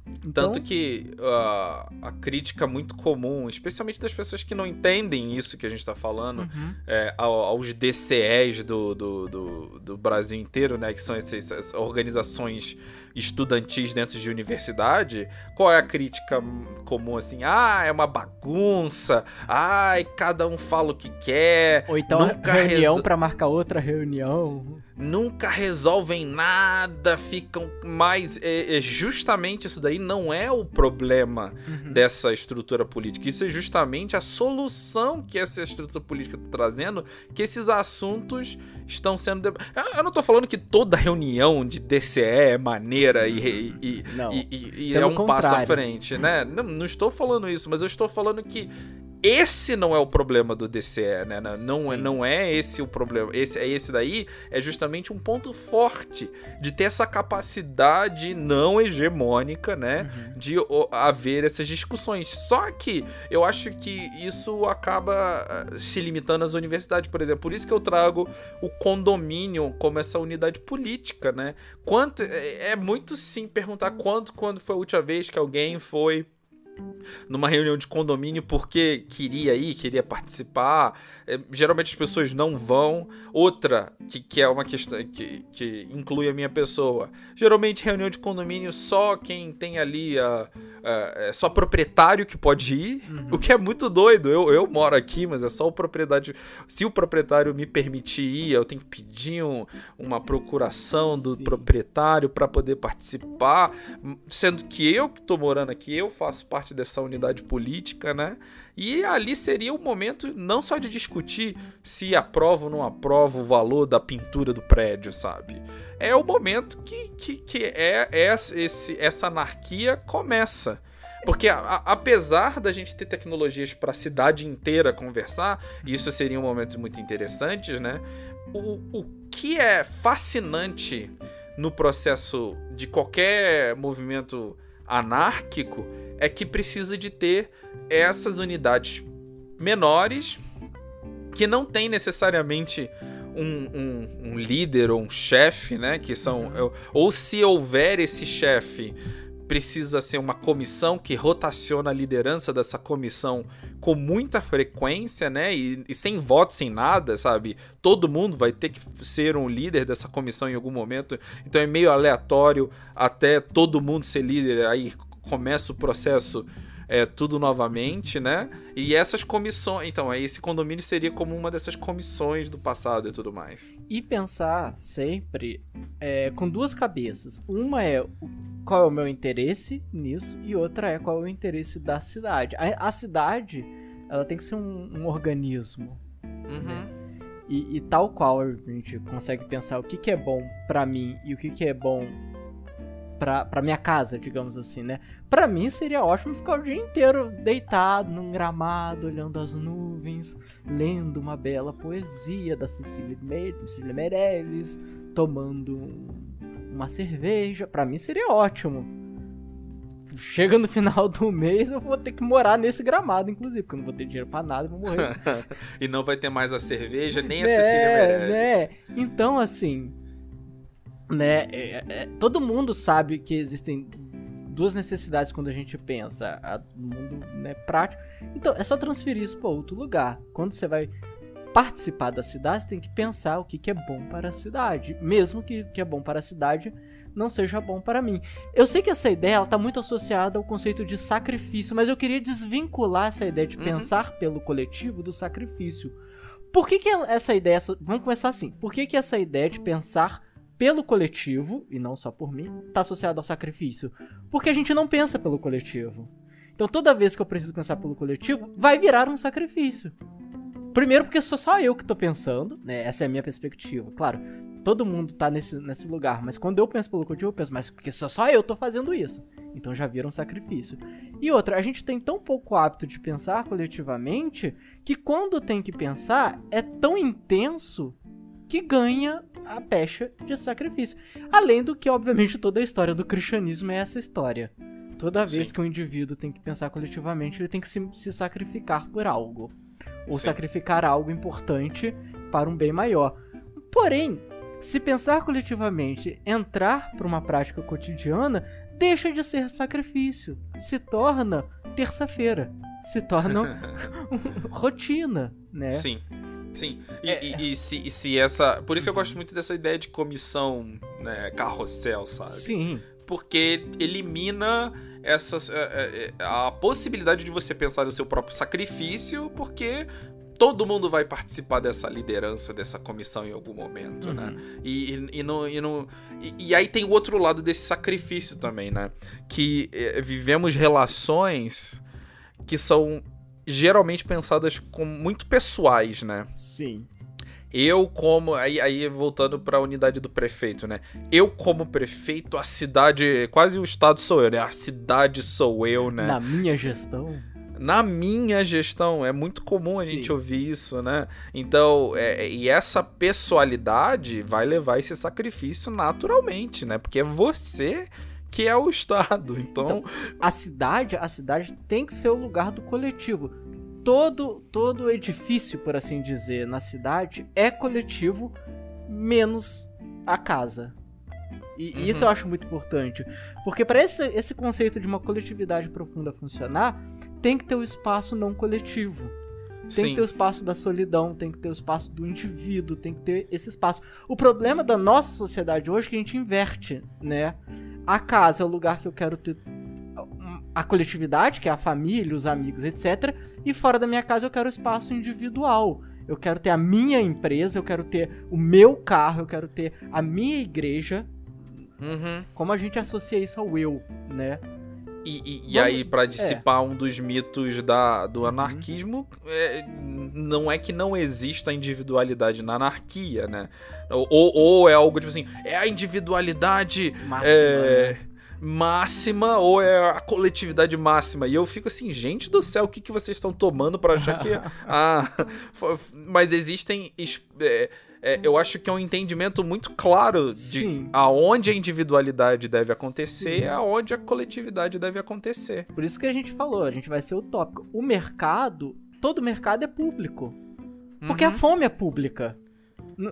Então... Tanto que uh, a crítica muito comum, especialmente das pessoas que não entendem isso que a gente está falando, uhum. é, aos DCEs do, do, do, do, Brasil inteiro, né, que são essas organizações estudantis dentro de universidade, qual é a crítica comum assim? Ah, é uma bagunça. Ai, cada um fala o que quer. Ou então nunca reunião resol... para marcar outra reunião. Nunca resolvem nada, ficam mais. É, é, justamente isso daí não é o problema uhum. dessa estrutura política. Isso é justamente a solução que essa estrutura política está trazendo, que esses assuntos estão sendo. Eu não tô falando que toda reunião de DCE é maneira e, e, e, e é um contrário. passo à frente, né? Não, não estou falando isso, mas eu estou falando que esse não é o problema do DCE, né? Não, é, não é esse o problema. Esse é esse daí é justamente um ponto forte de ter essa capacidade não hegemônica, né? Uhum. De haver essas discussões. Só que eu acho que isso acaba ah, se limitando às universidades, por exemplo. Por isso que eu trago o condomínio como essa unidade política, né? Quanto é, é muito sim perguntar quanto quando foi a última vez que alguém foi numa reunião de condomínio porque queria ir, queria participar. É, geralmente as pessoas não vão. Outra, que, que é uma questão que, que inclui a minha pessoa. Geralmente reunião de condomínio só quem tem ali a, a é só proprietário que pode ir, uhum. o que é muito doido. Eu, eu moro aqui, mas é só o propriedade. Se o proprietário me permitir ir, eu tenho que pedir um, uma procuração do Sim. proprietário para poder participar, sendo que eu que estou morando aqui, eu faço parte parte dessa unidade política, né? E ali seria o momento não só de discutir se aprova ou não aprova o valor da pintura do prédio, sabe? É o momento que, que, que é, é esse, essa anarquia começa. Porque a, a, apesar da gente ter tecnologias para a cidade inteira conversar, e isso seriam momentos muito interessantes, né? O, o que é fascinante no processo de qualquer movimento anárquico é que precisa de ter essas unidades menores que não tem necessariamente um, um, um líder ou um chefe, né? Que são. Ou se houver esse chefe, precisa ser uma comissão que rotaciona a liderança dessa comissão com muita frequência, né? E, e, sem voto, sem nada, sabe? Todo mundo vai ter que ser um líder dessa comissão em algum momento. Então é meio aleatório até todo mundo ser líder. Aí começa o processo é, tudo novamente, né? E essas comissões. Então, esse condomínio seria como uma dessas comissões do passado e tudo mais. E pensar sempre é, com duas cabeças. Uma é qual é o meu interesse nisso, e outra é qual é o interesse da cidade. A, a cidade, ela tem que ser um, um organismo. Uhum. Né? E, e, tal qual a gente consegue pensar o que, que é bom para mim e o que, que é bom pra, pra minha casa, digamos assim, né? Pra mim seria ótimo ficar o dia inteiro deitado num gramado, olhando as nuvens, lendo uma bela poesia da Cecília, Cecília Meirelles, tomando uma cerveja. Pra mim seria ótimo. Chega no final do mês, eu vou ter que morar nesse gramado, inclusive, porque eu não vou ter dinheiro pra nada, vou morrer. e não vai ter mais a cerveja, nem a é, Cecília Meirelles. Né? Então, assim, né? É, é, todo mundo sabe que existem duas necessidades quando a gente pensa no mundo né, prático. Então, é só transferir isso para outro lugar. Quando você vai participar da cidade, você tem que pensar o que, que é bom para a cidade. Mesmo que o que é bom para a cidade não seja bom para mim. Eu sei que essa ideia está muito associada ao conceito de sacrifício, mas eu queria desvincular essa ideia de uhum. pensar pelo coletivo do sacrifício. Por que, que essa ideia. Vamos começar assim. Por que, que essa ideia de pensar pelo coletivo, e não só por mim, está associado ao sacrifício. Porque a gente não pensa pelo coletivo. Então toda vez que eu preciso pensar pelo coletivo, vai virar um sacrifício. Primeiro porque sou só eu que tô pensando, né? Essa é a minha perspectiva. Claro, todo mundo tá nesse, nesse lugar, mas quando eu penso pelo coletivo, eu penso, mas porque sou só eu tô fazendo isso. Então já vira um sacrifício. E outra, a gente tem tão pouco hábito de pensar coletivamente que quando tem que pensar é tão intenso que ganha a pecha de sacrifício. Além do que, obviamente, toda a história do cristianismo é essa história. Toda vez Sim. que um indivíduo tem que pensar coletivamente, ele tem que se, se sacrificar por algo. Ou Sim. sacrificar algo importante para um bem maior. Porém, se pensar coletivamente, entrar para uma prática cotidiana, deixa de ser sacrifício, se torna terça-feira, se torna rotina, né? Sim. Sim, e, é, e, e, se, e, se, essa. Por isso eu gosto muito dessa ideia de comissão né, carrossel, sabe? Sim. Porque elimina essas, é, é, é, a possibilidade de você pensar no seu próprio sacrifício, porque todo mundo vai participar dessa liderança, dessa comissão em algum momento, né? uhum. né? E, e, e, no, e, no, e, e, aí tem o outro lado desse sacrifício também, né? Que é, vivemos relações que são geralmente pensadas como muito pessoais, né? Sim. Eu como aí, aí voltando para a unidade do prefeito, né? Eu como prefeito, a cidade, quase o estado sou eu, né? A cidade sou eu, né? Na minha gestão na minha gestão. É muito comum Sim. a gente ouvir isso, né? Então, é, e essa pessoalidade vai levar esse sacrifício naturalmente, né? Porque é você que é o Estado. Então... então, a cidade, a cidade tem que ser o lugar do coletivo. Todo, todo edifício, por assim dizer, na cidade é coletivo, menos a casa. E uhum. isso eu acho muito importante. Porque para esse, esse conceito de uma coletividade profunda funcionar, tem que ter o espaço não coletivo. Tem Sim. que ter o espaço da solidão, tem que ter o espaço do indivíduo, tem que ter esse espaço. O problema da nossa sociedade hoje é que a gente inverte, né? A casa é o lugar que eu quero ter a coletividade, que é a família, os amigos, etc. E fora da minha casa eu quero espaço individual. Eu quero ter a minha empresa, eu quero ter o meu carro, eu quero ter a minha igreja. Uhum. Como a gente associa isso ao eu, né? E, e, e aí, para dissipar é. um dos mitos da, do uhum. anarquismo, é, não é que não exista individualidade na anarquia, né? Ou, ou é algo tipo assim, é a individualidade máxima, é, né? máxima ou é a coletividade máxima? E eu fico assim, gente do céu, o que, que vocês estão tomando para achar que. ah, mas existem. É, eu acho que é um entendimento muito claro de Sim. aonde a individualidade deve acontecer e aonde a coletividade deve acontecer. Por isso que a gente falou, a gente vai ser utópico. O mercado, todo mercado é público. Porque uhum. a fome é pública.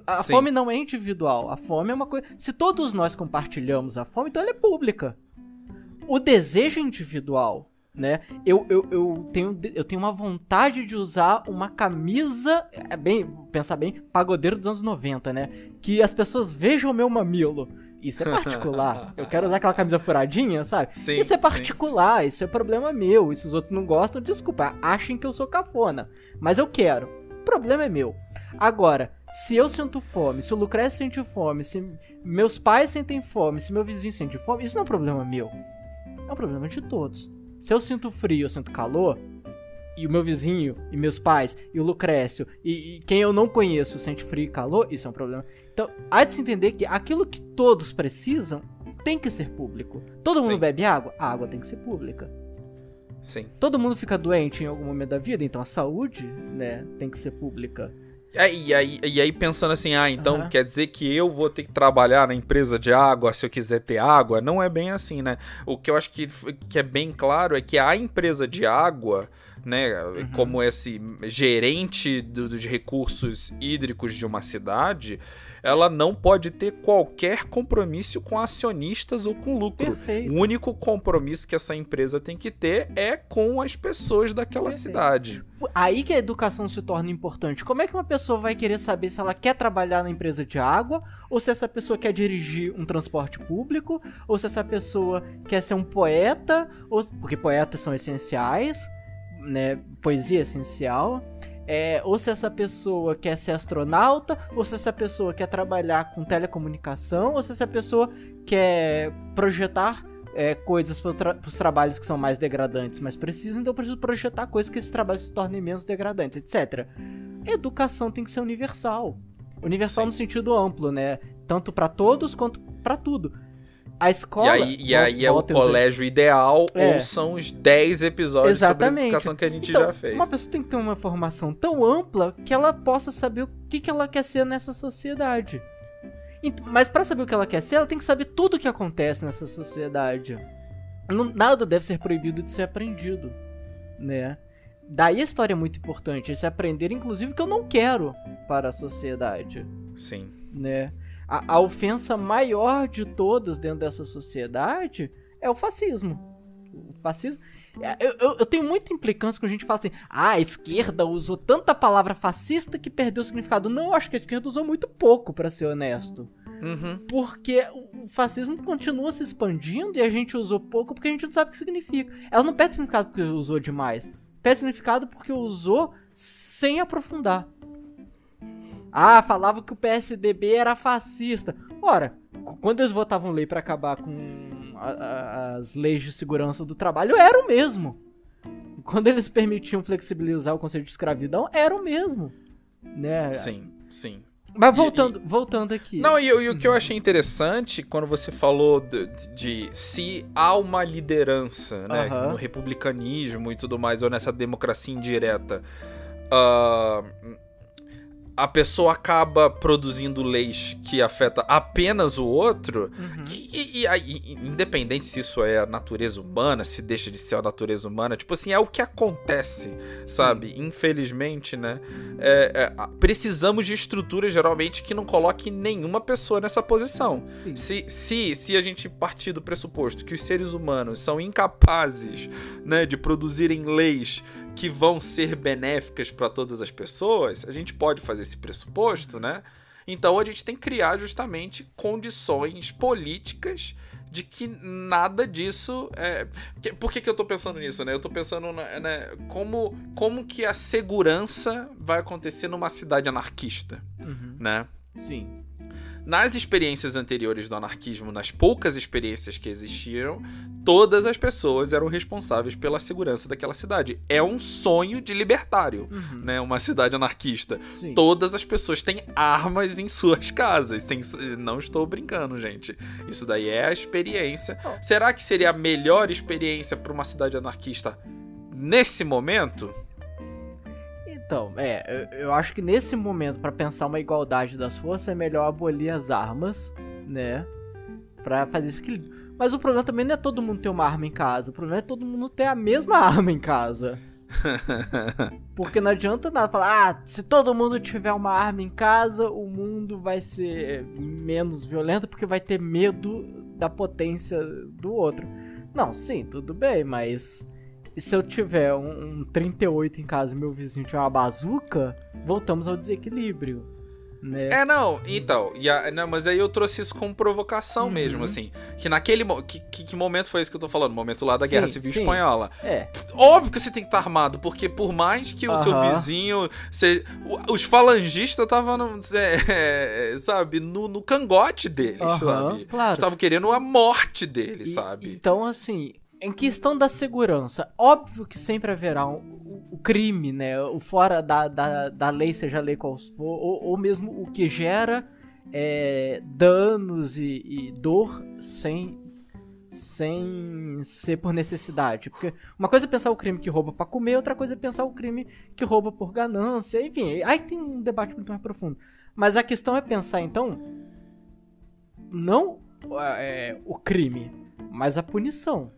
A Sim. fome não é individual. A fome é uma coisa. Se todos nós compartilhamos a fome, então ela é pública. O desejo é individual né? Eu, eu, eu, tenho, eu tenho uma vontade de usar uma camisa, é bem, pensar bem, pagodeiro dos anos 90, né? Que as pessoas vejam o meu mamilo. Isso é particular. eu quero usar aquela camisa furadinha, sabe? Sim, isso é particular, sim. isso é problema meu. E se os outros não gostam, desculpa, achem que eu sou cafona. Mas eu quero. O problema é meu. Agora, se eu sinto fome, se o Lucrécio sente fome, se meus pais sentem fome, se meu vizinho sente fome, isso não é um problema meu. É um problema de todos. Se eu sinto frio, eu sinto calor, e o meu vizinho, e meus pais, e o Lucrécio, e, e, quem eu não conheço sente frio e calor, isso é um problema. Então, há de se entender que aquilo que todos precisam tem que ser público. Todo mundo Sim. bebe água? A água tem que ser pública. Sim. Todo mundo fica doente em algum momento da vida, então a saúde, né, tem que ser pública. É, e, aí, e aí pensando assim, ah, então uhum. quer dizer que eu vou ter que trabalhar na empresa de água se eu quiser ter água? Não é bem assim, né? O que eu acho que, que é bem claro é que a empresa de água, né, uhum. como esse gerente do, de recursos hídricos de uma cidade, ela não pode ter qualquer compromisso com acionistas ou com lucro. Perfeito. O único compromisso que essa empresa tem que ter é com as pessoas daquela Perfeito. cidade. Aí que a educação se torna importante. Como é que uma pessoa vai querer saber se ela quer trabalhar na empresa de água, ou se essa pessoa quer dirigir um transporte público, ou se essa pessoa quer ser um poeta, ou... porque poetas são essenciais, né? Poesia essencial é, ou se essa pessoa quer ser astronauta, ou se essa pessoa quer trabalhar com telecomunicação, ou se essa pessoa quer projetar é, coisas para tra os trabalhos que são mais degradantes, mais precisos, então eu preciso projetar coisas que esses trabalhos se tornem menos degradantes, etc. Educação tem que ser universal. Universal Sim. no sentido amplo, né? Tanto para todos quanto para tudo. A escola. E aí, e aí é o colégio ideal é. ou são os 10 episódios Exatamente. sobre educação que a gente então, já fez. Uma pessoa tem que ter uma formação tão ampla que ela possa saber o que, que ela quer ser nessa sociedade. Mas para saber o que ela quer ser, ela tem que saber tudo o que acontece nessa sociedade. Nada deve ser proibido de ser aprendido, né? Daí a história é muito importante, esse aprender, inclusive, que eu não quero para a sociedade. Sim. Né? A, a ofensa maior de todas dentro dessa sociedade é o fascismo. O fascismo. É, eu, eu, eu, tenho muita implicância quando a gente fala assim: ah, a esquerda usou tanta palavra fascista que perdeu o significado. Não, eu acho que a esquerda usou muito pouco, para ser honesto. Uhum. Porque o fascismo continua se expandindo e a gente usou pouco porque a gente não sabe o que significa. Ela não perde significado porque usou demais pede significado porque usou sem aprofundar. Ah, falava que o PSDB era fascista. Ora, quando eles votavam lei para acabar com a, a, as leis de segurança do trabalho, era o mesmo. Quando eles permitiam flexibilizar o conceito de escravidão, era o mesmo. Né? Sim, sim. Mas voltando, e, e... voltando aqui. Não, e, e, o que eu achei interessante quando você falou de, de, de se há uma liderança, né, no republicanismo e tudo mais, ou nessa democracia indireta. Uh, a pessoa acaba produzindo leis que afeta apenas o outro, uhum. e, e, e, independente se isso é a natureza humana, se deixa de ser a natureza humana, tipo assim, é o que acontece, sabe? Sim. Infelizmente, né? É, é, precisamos de estruturas, geralmente, que não coloquem nenhuma pessoa nessa posição. Se, se, se a gente partir do pressuposto que os seres humanos são incapazes né, de produzirem leis que vão ser benéficas para todas as pessoas, a gente pode fazer esse pressuposto, né? Então a gente tem que criar justamente condições políticas de que nada disso é... Por que, que eu tô pensando nisso, né? Eu tô pensando né, como, como que a segurança vai acontecer numa cidade anarquista, uhum. né? Sim. Nas experiências anteriores do anarquismo, nas poucas experiências que existiram, todas as pessoas eram responsáveis pela segurança daquela cidade. É um sonho de libertário, uhum. né? Uma cidade anarquista. Sim. Todas as pessoas têm armas em suas casas. Sem... Não estou brincando, gente. Isso daí é a experiência. Será que seria a melhor experiência para uma cidade anarquista nesse momento? Então, é, eu, eu acho que nesse momento, para pensar uma igualdade das forças, é melhor abolir as armas, né? Pra fazer esse equilíbrio. Mas o problema também não é todo mundo ter uma arma em casa, o problema é todo mundo ter a mesma arma em casa. Porque não adianta nada falar, ah, se todo mundo tiver uma arma em casa, o mundo vai ser menos violento porque vai ter medo da potência do outro. Não, sim, tudo bem, mas e se eu tiver um, um 38 em casa e meu vizinho tiver uma bazuca, voltamos ao desequilíbrio. Né? É, não, então, e a, não, mas aí eu trouxe isso como provocação uhum. mesmo, assim. Que naquele. Que, que, que, momento foi esse que eu tô falando? Momento lá da sim, Guerra Civil sim. Espanhola. É. Óbvio que você tem que estar armado, porque por mais que o uhum. seu vizinho. Você, os falangistas estavam, é, é, sabe, no, no cangote deles, uhum, sabe? Claro. Estavam querendo a morte deles, e, sabe? Então, assim, em questão da segurança, óbvio que sempre haverá o um, um, crime, né? O fora da, da, da lei, seja lei qual for, ou, ou mesmo o que gera é, danos e, e, dor sem, sem ser por necessidade. Porque uma coisa é pensar o crime que rouba para comer, outra coisa é pensar o crime que rouba por ganância. Enfim, aí tem um debate muito mais profundo. Mas a questão é pensar, então, não é, o crime, mas a punição.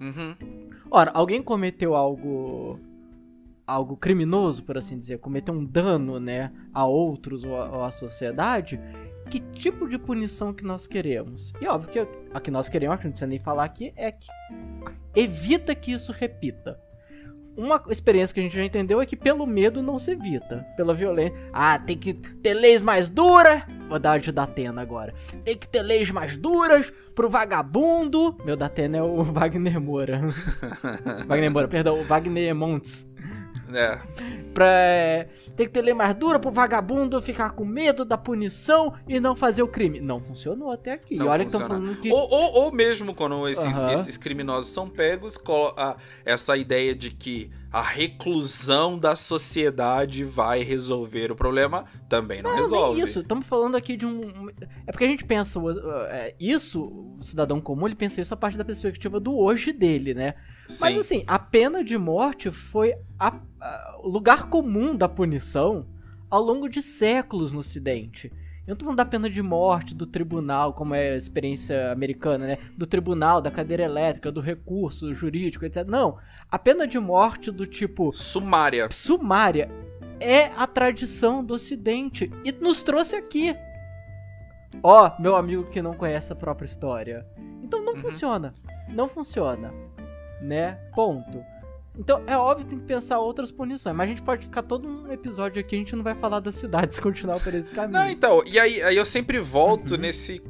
Uhum. Ora, alguém cometeu algo algo criminoso, por assim dizer, cometeu um dano, né, a outros ou à sociedade, que tipo de punição que nós queremos? E óbvio que a que nós queremos, que não precisa nem falar aqui, é que evita que isso repita. Uma experiência que a gente já entendeu é que pelo medo não se evita, pela violência. Ah, tem que ter leis mais duras. Vou dar de Datena agora. Tem que ter leis mais duras pro vagabundo. Meu Datena é o Wagner Moura. Wagner Moura, perdão, o Wagner Montes. É. Pra, é, tem que ter lei mais dura pro vagabundo ficar com medo da punição e não fazer o crime. Não funcionou até aqui. Não olha funciona. que estão falando que. Ou, ou, ou, mesmo quando esses, esses criminosos são pegos, essa ideia de que a reclusão da sociedade vai resolver o problema, também não, não resolve. isso, estamos falando aqui de um. É porque a gente pensa. É, isso, o cidadão comum, ele pensa isso a partir da perspectiva do hoje dele, né? Sim. Mas assim, a pena de morte foi o lugar comum da punição ao longo de séculos no Ocidente. Eu não tô falando da pena de morte do tribunal, como é a experiência americana, né? Do tribunal, da cadeira elétrica, do recurso jurídico, etc. Não. A pena de morte do tipo. Sumária. Sumária é a tradição do Ocidente. E nos trouxe aqui. Ó, oh, meu amigo que não conhece a própria história. Então não uhum. funciona. Não funciona. Né? Ponto. Então, é óbvio que tem que pensar outras punições, mas a gente pode ficar todo um episódio aqui, a gente não vai falar das cidades continuar por esse caminho. Não, então, e aí, aí eu sempre volto uhum. nesse.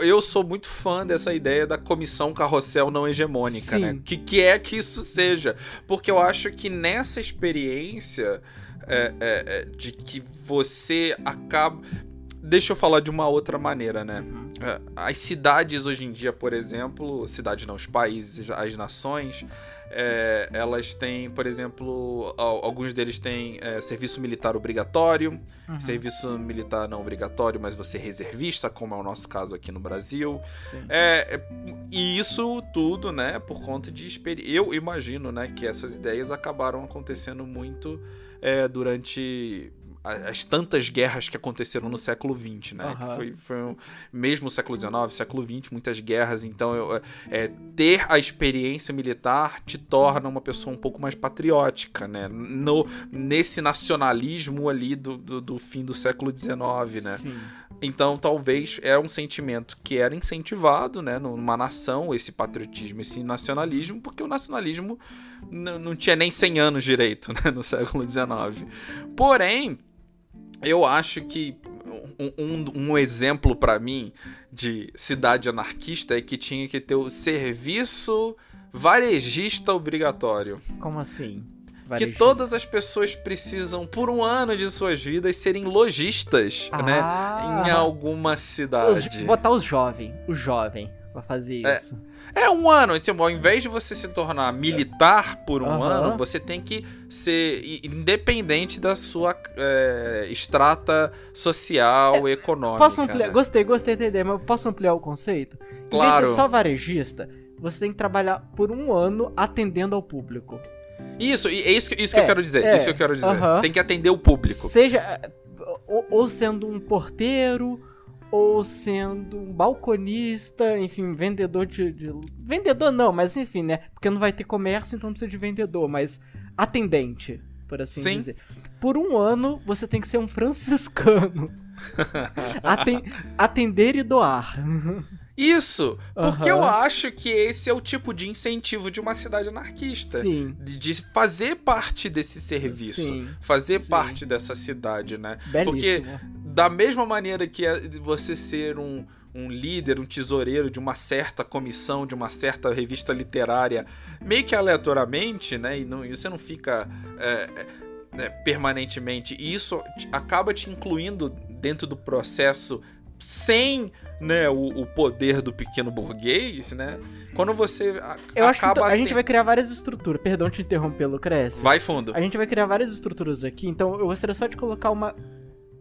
Eu sou muito fã dessa ideia da comissão carrossel não hegemônica, né? Sim. né? Que, que é que isso seja. Porque eu acho que nessa experiência é, é, é, de que você acaba. Deixa eu falar de uma outra maneira, né? Uhum. É, as cidades hoje em dia, por exemplo, cidades não, os países, as nações é, elas têm, por exemplo, alguns deles têm é, serviço militar obrigatório, uhum. serviço militar não obrigatório, mas você é reservista, como é o nosso caso aqui no Brasil. É, é, e isso tudo, né, por conta de experiência. Eu imagino, né, que essas ideias acabaram acontecendo muito é, durante as tantas guerras que aconteceram no século XX, né? Uhum. Foi, foi um, mesmo no século XIX, século XX, muitas guerras. Então, eu, é, ter a experiência militar te torna uma pessoa um pouco mais patriótica, né? No, nesse nacionalismo ali do, do, do fim do século XIX, né? Sim. Então, talvez é um sentimento que era incentivado, né, numa nação, esse patriotismo, esse nacionalismo, porque o nacionalismo não tinha nem 100 anos direito, né, no século XIX. Porém, eu acho que um, um, um exemplo para mim de cidade anarquista é que tinha que ter o serviço varejista obrigatório. Como assim? Varejista. Que todas as pessoas precisam, por um ano de suas vidas, serem lojistas, né? ah. né? Em alguma cidade. Os, botar os jovens, o jovem, pra fazer é, isso. É um ano. Então, ao invés de você se tornar militar por um uhum. ano, você tem que ser independente da sua é, extrata social, é, econômica. Posso ampliar? Né? Gostei, gostei da ideia, mas posso ampliar o conceito? Claro. Em vez de ser só varejista, você tem que trabalhar por um ano atendendo ao público. Isso, é isso, isso que é, eu quero dizer. É, isso que eu quero dizer. Uhum. Tem que atender o público. Seja. Ou, ou sendo um porteiro ou sendo um balconista, enfim, vendedor de, de, Vendedor não, mas enfim, né? Porque não vai ter comércio, então não precisa de vendedor, mas atendente, por assim Sim. dizer. Por um ano, você tem que ser um franciscano. Aten atender e doar. Isso! Porque uhum. eu acho que esse é o tipo de incentivo de uma cidade anarquista. Sim. De, de fazer parte desse serviço. Sim. Fazer Sim. parte dessa cidade, né? Belíssimo. Porque da mesma maneira que é você ser um, um líder, um tesoureiro de uma certa comissão, de uma certa revista literária, meio que aleatoriamente, né? E, não, e você não fica é, é, permanentemente. E isso acaba te incluindo dentro do processo sem né, o, o, poder do pequeno burguês, né? Quando você a, Eu acho que a gente vai criar várias estruturas. Perdão te interromper, Lucrece. Vai fundo. A gente vai criar várias estruturas aqui, então eu gostaria só de colocar uma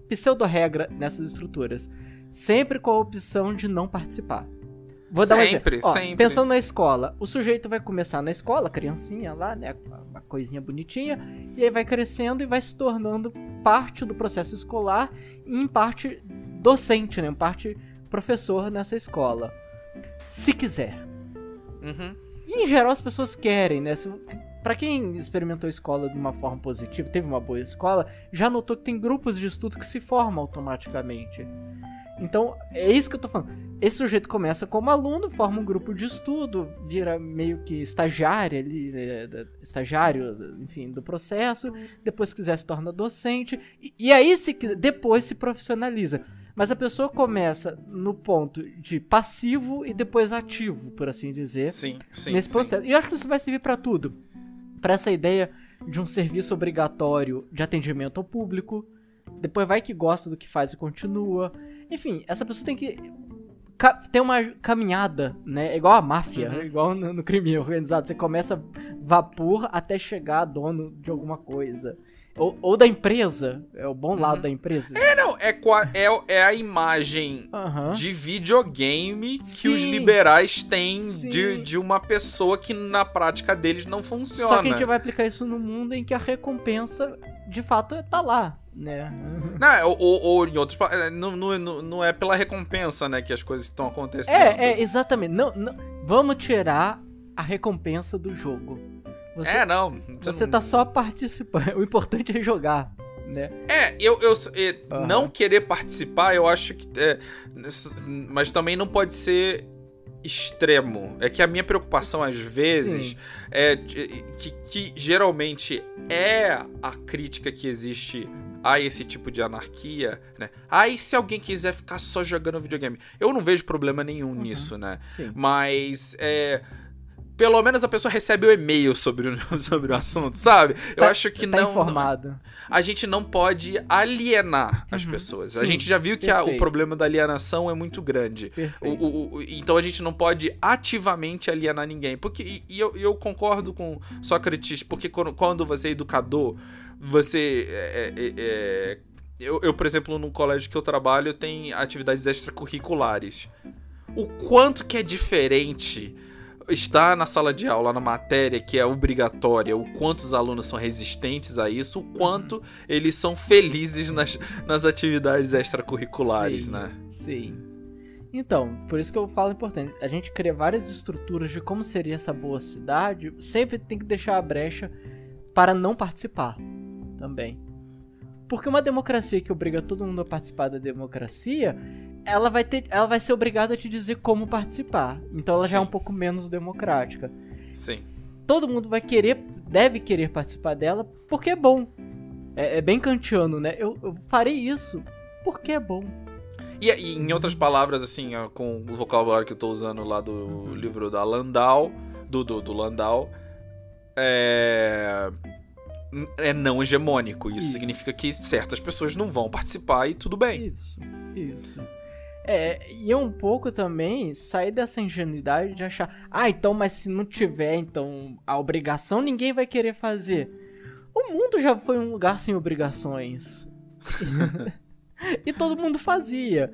pseudo-regra nessas estruturas. Sempre com a opção de não participar. Vou dar sempre, um exemplo. Ó, sempre. Pensando na escola, o sujeito vai começar na escola, criancinha lá, né, uma coisinha bonitinha, e aí vai crescendo e vai se tornando parte do processo escolar e em parte docente, né, em parte professor nessa escola. Se quiser. Uhum. E em geral as pessoas querem, né? Para quem experimentou a escola de uma forma positiva, teve uma boa escola, já notou que tem grupos de estudo que se formam automaticamente. Então, é isso que eu tô falando. Esse sujeito começa como aluno, forma um grupo de estudo, vira meio que estagiário ali, né, estagiário, enfim, do processo. Depois, se quiser, se torna docente. E, e aí, se depois se profissionaliza. Mas a pessoa começa no ponto de passivo e depois ativo, por assim dizer. Sim, sim. Nesse processo. Sim. E eu acho que isso vai servir para tudo. Para essa ideia de um serviço obrigatório de atendimento ao público. Depois vai que gosta do que faz e continua. Enfim, essa pessoa tem que tem uma caminhada, né? Igual a máfia, uhum. igual no, no, crime organizado. Você começa vapor até chegar dono de alguma coisa. Ou, ou da empresa. É o bom uhum. lado da empresa. É, não. É, é, é a imagem uhum. de videogame que Sim. os liberais têm de, de uma pessoa que na prática deles não funciona. Só que a gente vai aplicar isso no mundo em que a recompensa de fato tá lá né? Não, é, ou, ou, em outros. É, não, não, não é pela recompensa, né, que as coisas estão acontecendo. É, é, exatamente. Não, não, vamos tirar a recompensa do jogo. Você, é, não. Você, você tá só participando. O importante é jogar. Né? É, eu, eu, eu uhum. não querer participar, eu acho que. É, mas também não pode ser extremo. É que a minha preocupação, às vezes, Sim. é que, que geralmente é a crítica que existe a esse tipo de anarquia, né? Ah, e se alguém quiser ficar só jogando videogame? Eu não vejo problema nenhum uhum. nisso, né? Sim. Mas é pelo menos a pessoa recebe o e-mail sobre o, sobre o assunto, sabe? Eu tá, acho que tá não. informado. A gente não pode alienar as uhum. pessoas. Sim, a gente já viu que a, o problema da alienação é muito grande. O, o, o, então a gente não pode ativamente alienar ninguém. Porque, e, e eu, eu, concordo com Sócrates, porque quando, quando você é educador, você. É, é, é, eu, eu, por exemplo, no colégio que eu trabalho, tem atividades extracurriculares. O quanto que é diferente está na sala de aula, na matéria que é obrigatória, o quanto os alunos são resistentes a isso, o quanto eles são felizes nas, nas atividades extracurriculares, sim, né? Sim. Então, por isso que eu falo importante. A gente cria várias estruturas de como seria essa boa cidade, sempre tem que deixar a brecha para não participar também. Porque uma democracia que obriga todo mundo a participar da democracia, ela vai ter, ela vai ser obrigada a te dizer como participar. Então ela Sim. já é um pouco menos democrática. Sim. Todo mundo vai querer, deve querer participar dela porque é bom. É, é bem kantiano, né? Eu, eu, farei isso porque é bom. E, e, em outras palavras, assim, com o vocabulário que eu tô usando lá do uhum. livro da Landau, do, do, do Landau, é é não hegemônico. Isso, isso, significa que certas pessoas não vão participar e tudo bem. Isso, isso. É, e um pouco também sair dessa ingenuidade de achar, ah, então, mas se não tiver, então, a obrigação ninguém vai querer fazer. O mundo já foi um lugar sem obrigações. e todo mundo fazia.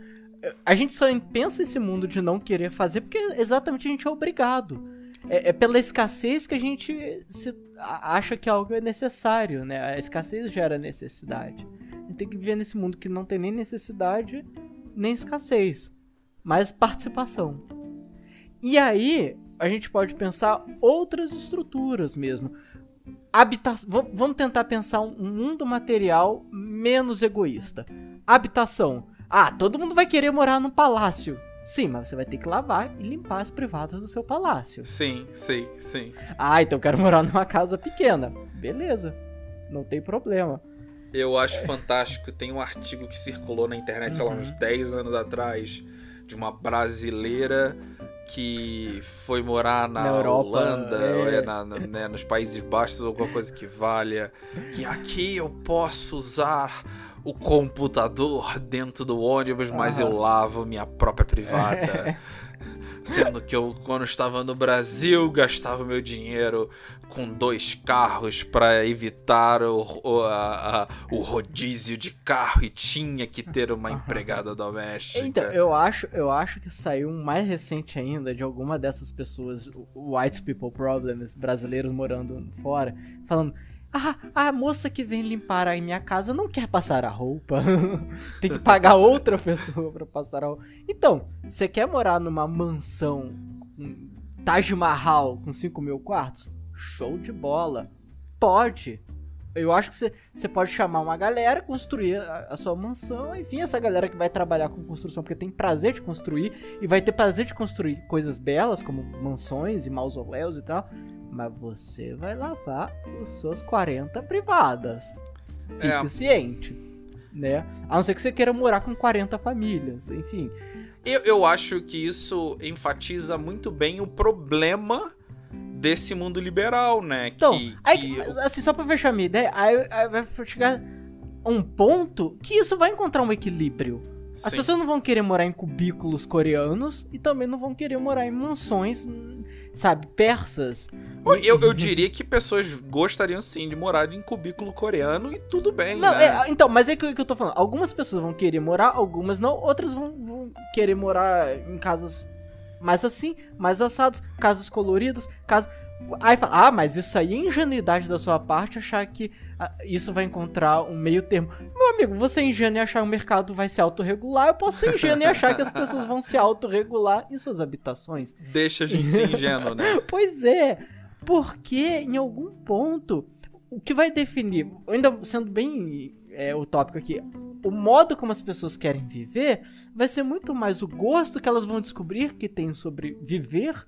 A gente só pensa esse mundo de não querer fazer porque exatamente a gente é obrigado. É, é pela escassez que a gente se acha que algo é necessário, né? A escassez gera necessidade. A gente tem que viver nesse mundo que não tem nem necessidade, nem escassez, mas participação. E aí, a gente pode pensar outras estruturas mesmo. Habita Vamos tentar pensar um mundo material menos egoísta. Habitação. Ah, todo mundo vai querer morar num palácio. Sim, mas você vai ter que lavar e limpar as privadas do seu palácio. Sim, sim, sim. Ah, então eu quero morar numa casa pequena. Beleza, não tem problema. Eu acho é. fantástico. Tem um artigo que circulou na internet, uhum. sei lá, uns 10 uhum. anos atrás, de uma brasileira que foi morar na, na Europa, Holanda, é. na, na, né, nos Países Baixos, alguma coisa que valha. Que aqui eu posso usar o computador dentro do ônibus, mas eu lavo minha própria privada. Sendo que eu, quando estava no Brasil, gastava meu dinheiro com dois carros para evitar o, o, a, a, o rodízio de carro e tinha que ter uma empregada doméstica. Então, eu acho, eu acho que saiu um mais recente ainda de alguma dessas pessoas, white people problems, brasileiros morando fora, falando ah, a moça que vem limpar a minha casa não quer passar a roupa. Tem que pagar outra pessoa para passar a roupa. Então, você quer morar numa mansão Taj Mahal com 5 mil quartos? Show de bola. Pode. Eu acho que você pode chamar uma galera, construir a, a, sua mansão, enfim, essa galera que vai trabalhar com construção porque tem prazer de construir e vai ter prazer de construir coisas belas como mansões e mausoléus e tal mas você vai lavar as suas 40 privadas. Fique é. ciente, né? A não ser que você queira morar com 40 famílias, enfim. Eu, eu acho que isso enfatiza muito bem o problema desse mundo liberal, né? Então, que, aí, que... assim, só pra fechar a minha ideia, aí, aí vai chegar um ponto que isso vai encontrar um equilíbrio. As Sim. pessoas não vão querer morar em cubículos coreanos e também não vão querer morar em mansões, sabe, persas. Eu, eu diria que pessoas gostariam sim de morar em cubículo coreano e tudo bem, Não, né? é, então, mas é que, que eu tô falando. Algumas pessoas vão querer morar, algumas não. Outras vão, vão querer morar em casas mais assim, mais assadas, casas coloridas, casas. Aí fala, ah, mas isso aí é ingenuidade da sua parte achar que ah, isso vai encontrar um meio termo. Meu amigo, você é ingênuo e achar que o mercado vai se autorregular, eu posso ser ingênuo e achar que as pessoas vão se autorregular em suas habitações. Deixa a gente ser ingênuo, né? Pois é, porque em algum ponto, o que vai definir, ainda sendo bem é, utópico aqui, o modo como as pessoas querem viver vai ser muito mais o gosto que elas vão descobrir que tem sobre viver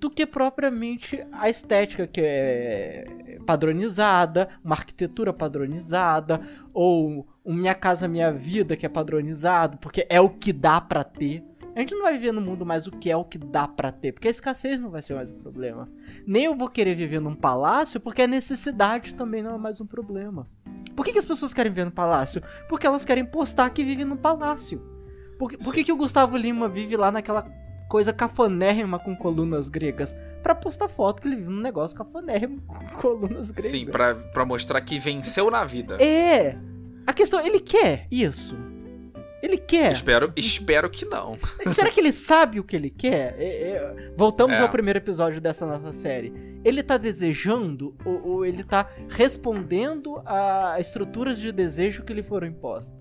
do que propriamente a estética que é padronizada, uma arquitetura padronizada, ou Minha Casa Minha Vida que é padronizado, porque é o que dá pra ter. A gente não vai viver no mundo mais o que é o que dá pra ter, porque a escassez não vai ser mais um problema. Nem eu vou querer viver num palácio, porque a necessidade também não é mais um problema. Por que, que as pessoas querem viver no palácio? Porque elas querem postar que vivem no palácio. Por, por que, que o Gustavo Lima vive lá naquela coisa cafonérrima com colunas gregas? Pra postar foto que ele vive num negócio cafonérrimo com colunas gregas. Sim, pra, pra mostrar que venceu na vida. É! A questão, ele quer isso. Ele quer. Espero, espero que não. Será que ele sabe o que ele quer? É, é, Voltamos É. ao primeiro episódio dessa nossa série. Ele tá desejando ou, ou ele tá respondendo a estruturas de desejo que lhe foram impostas?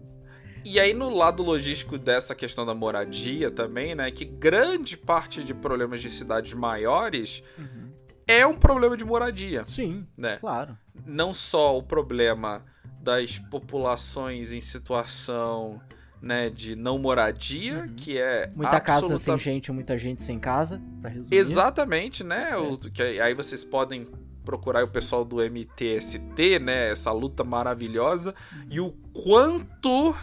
E aí, no lado logístico dessa questão da moradia também, né? Que grande parte de problemas de cidades maiores é um problema de moradia, Sim, né? claro. Não só o problema das populações em situação, né, de não moradia, Uhum. que é Muita casa absoluta- sem gente, muita gente sem casa, pra resumir. Exatamente, né? O, que aí vocês podem procurar o pessoal do MTST, né? Essa luta maravilhosa. E o quanto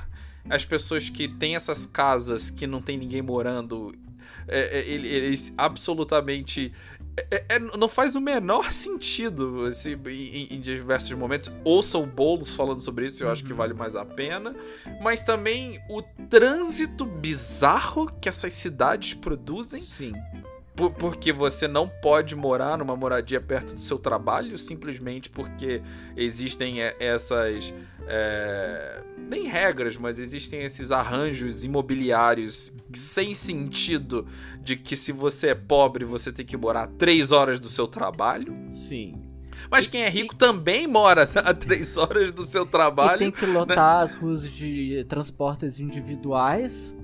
as pessoas que têm essas casas que não tem ninguém morando, é, é, ele- eles absolutamente. é- é- não faz o menor sentido esse, em, em diversos momentos. Ouça o Boulos falando sobre isso, eu acho que Uhum. vale mais a pena. Mas também o trânsito bizarro que essas cidades produzem. Sim. Por- porque você não pode morar numa moradia perto do seu trabalho simplesmente porque existem é, essas. É, nem regras, mas existem esses arranjos imobiliários sem sentido de que se você é pobre você tem que morar três horas do seu trabalho. Sim. Mas quem é rico também mora a três horas do seu E trabalho. tem que lotar as ruas de transportes individuais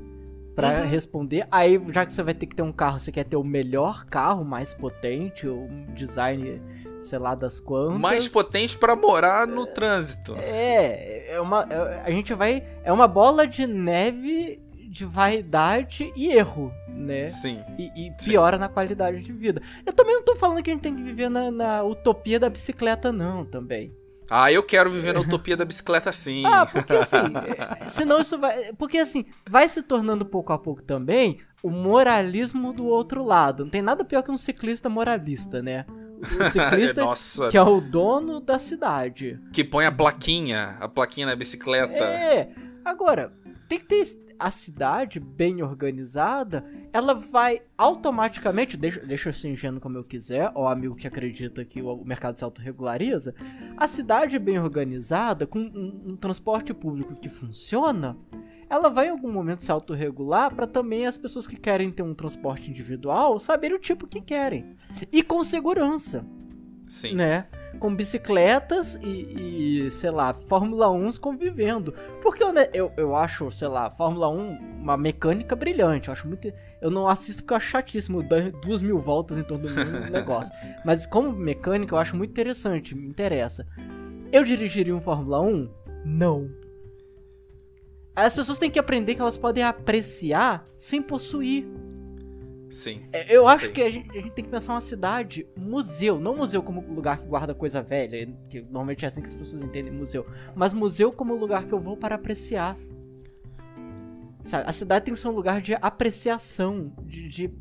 pra Uhum. responder. Aí, já que você vai ter que ter um carro, você quer ter o melhor carro, mais potente, um design, sei lá das quantas. Mais potente para morar no trânsito. É, é uma. é- a gente vai. É uma bola de neve de vaidade e erro, né? Sim. E, e Sim. piora na qualidade de vida. Eu também não tô falando que a gente tem que viver na, na utopia da bicicleta, não, também. Ah, eu quero viver na utopia da bicicleta sim. Ah, porque assim, é, senão isso vai. Porque assim, vai se tornando pouco a pouco também o moralismo do outro lado. Não tem nada pior que um ciclista moralista, né? O ciclista que é o dono da cidade. que põe a plaquinha, a plaquinha na bicicleta. É. Agora, tem que ter a cidade bem organizada, ela vai automaticamente, deixa, deixa eu ser ingênuo como eu quiser, ó amigo que acredita que o mercado se autorregulariza, a cidade bem organizada, com um, um transporte público que funciona, ela vai em algum momento se autorregular para também as pessoas que querem ter um transporte individual saberem o tipo que querem. E com segurança Sim. né? Com bicicletas e, e, sei lá, Fórmula 1 convivendo. Porque eu, né, eu, eu acho, sei lá, Fórmula 1 uma mecânica brilhante. Eu acho muito. Eu não assisto porque eu acho chatíssimo dar duas mil voltas em torno do negócio. Mas como mecânica eu acho muito interessante, me interessa. Eu dirigiria um Fórmula 1? Não. As pessoas têm que aprender que elas podem apreciar sem possuir. Sim. É, Eu acho que a gente, a gente tem que pensar uma cidade museu, não museu como lugar que guarda coisa velha, que normalmente é assim que as pessoas entendem museu, mas museu como lugar que eu vou para apreciar. Sabe, a cidade tem que ser um lugar de apreciação, de, de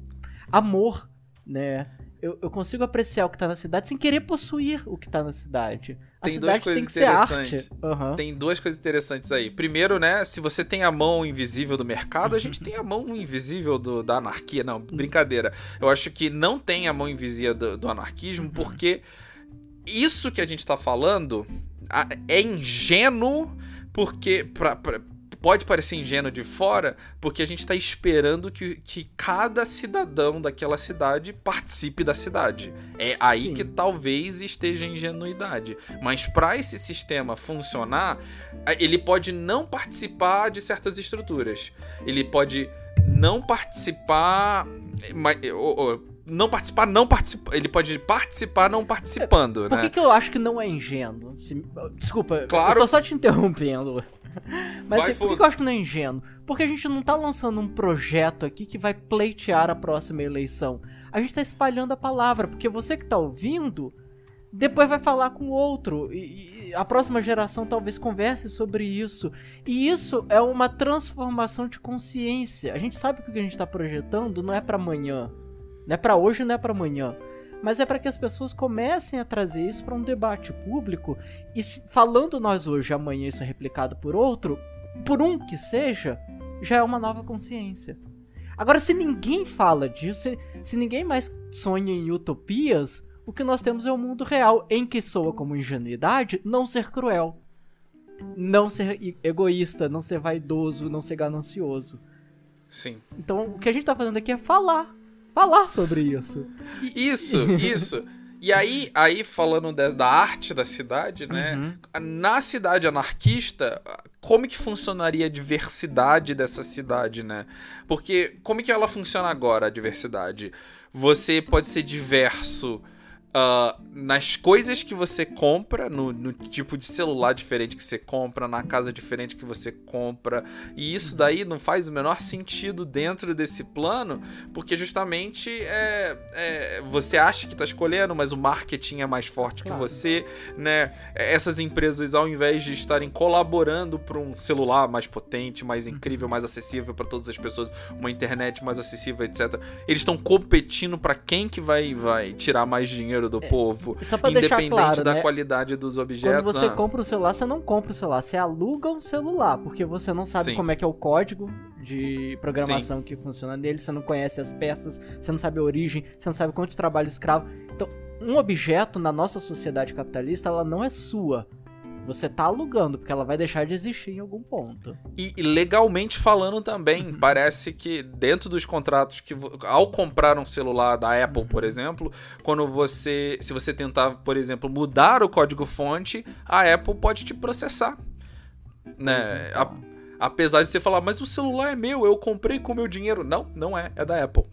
amor, né? Eu, eu consigo apreciar o que tá na cidade sem querer possuir o que tá na cidade. A tem duas cidade coisas tem que ser arte. interessantes. Aham. Tem duas coisas interessantes aí. Primeiro, né, se você tem a mão invisível do mercado, a gente tem a mão invisível do- da anarquia. Não, brincadeira. Eu acho que não tem a mão invisível do, do anarquismo, porque isso que a gente tá falando é ingênuo, porque. Pra, pra- pode parecer ingênuo de fora, porque a gente tá esperando que, que cada cidadão daquela cidade participe da cidade. É aí Sim. que talvez esteja a ingenuidade. Mas para esse sistema funcionar, ele pode não participar de certas estruturas. Ele pode não participar. mas- ou- ou, não participar, não participar. Ele pode participar não participando, Por né? que, que eu acho que não é ingênuo? Se- Desculpa, Claro. eu tô só te interrompendo. Mas assim, por que eu acho que não é ingênuo? Porque a gente não tá lançando um projeto aqui que vai pleitear a próxima eleição. A gente tá espalhando a palavra, porque você que tá ouvindo, depois vai falar com outro. E, e a próxima geração talvez converse sobre isso. E isso é uma transformação de consciência. A gente sabe que o que a gente tá projetando não é pra amanhã. Não é pra hoje, não é pra amanhã mas é para que as pessoas comecem a trazer isso para um debate público e falando nós hoje, amanhã isso é replicado por outro, por um que seja, já é uma nova consciência. Agora, se ninguém fala disso, se, se ninguém mais sonha em utopias, o que nós temos é o mundo real, em que soa como ingenuidade não ser cruel, não ser egoísta, não ser vaidoso, não ser ganancioso. Sim. Então, o que a gente tá fazendo aqui é falar, falar sobre isso. Isso, isso. E aí, aí falando da- da arte da cidade, né? Uhum. Na cidade anarquista, como que funcionaria a diversidade dessa cidade, né? Porque como que ela funciona agora, a diversidade? Você pode ser diverso ah, nas coisas que você compra, no, no tipo de celular diferente que você compra, na casa diferente que você compra. E isso daí não faz o menor sentido dentro desse plano, porque justamente é, é, você acha que está escolhendo, mas o marketing é mais forte Claro. que você, né? Essas empresas, ao invés de estarem colaborando para um celular mais potente, mais incrível, mais acessível para todas as pessoas, uma internet mais acessível, etc. Eles estão competindo para quem que vai, vai tirar mais dinheiro do povo, E só pra deixar independente claro, da né? qualidade dos Quando objetos. você ah, compra o celular, você não compra o celular, você aluga um celular, porque você não sabe Sim. como é que é o código de programação que funciona nele, você não conhece as peças, você não sabe a origem, você não sabe quanto trabalho escravo. Então, um objeto na nossa sociedade capitalista, ela não é sua. Você tá alugando, porque ela vai deixar de existir em algum ponto. E legalmente falando também, parece que dentro dos contratos que ao comprar um celular da Apple, por exemplo, quando você, se você tentar, por exemplo, mudar o código fonte, a Apple pode te processar, né? Então. A- apesar de você falar, mas o celular é meu, eu comprei com meu dinheiro. Não, não é, é da Apple.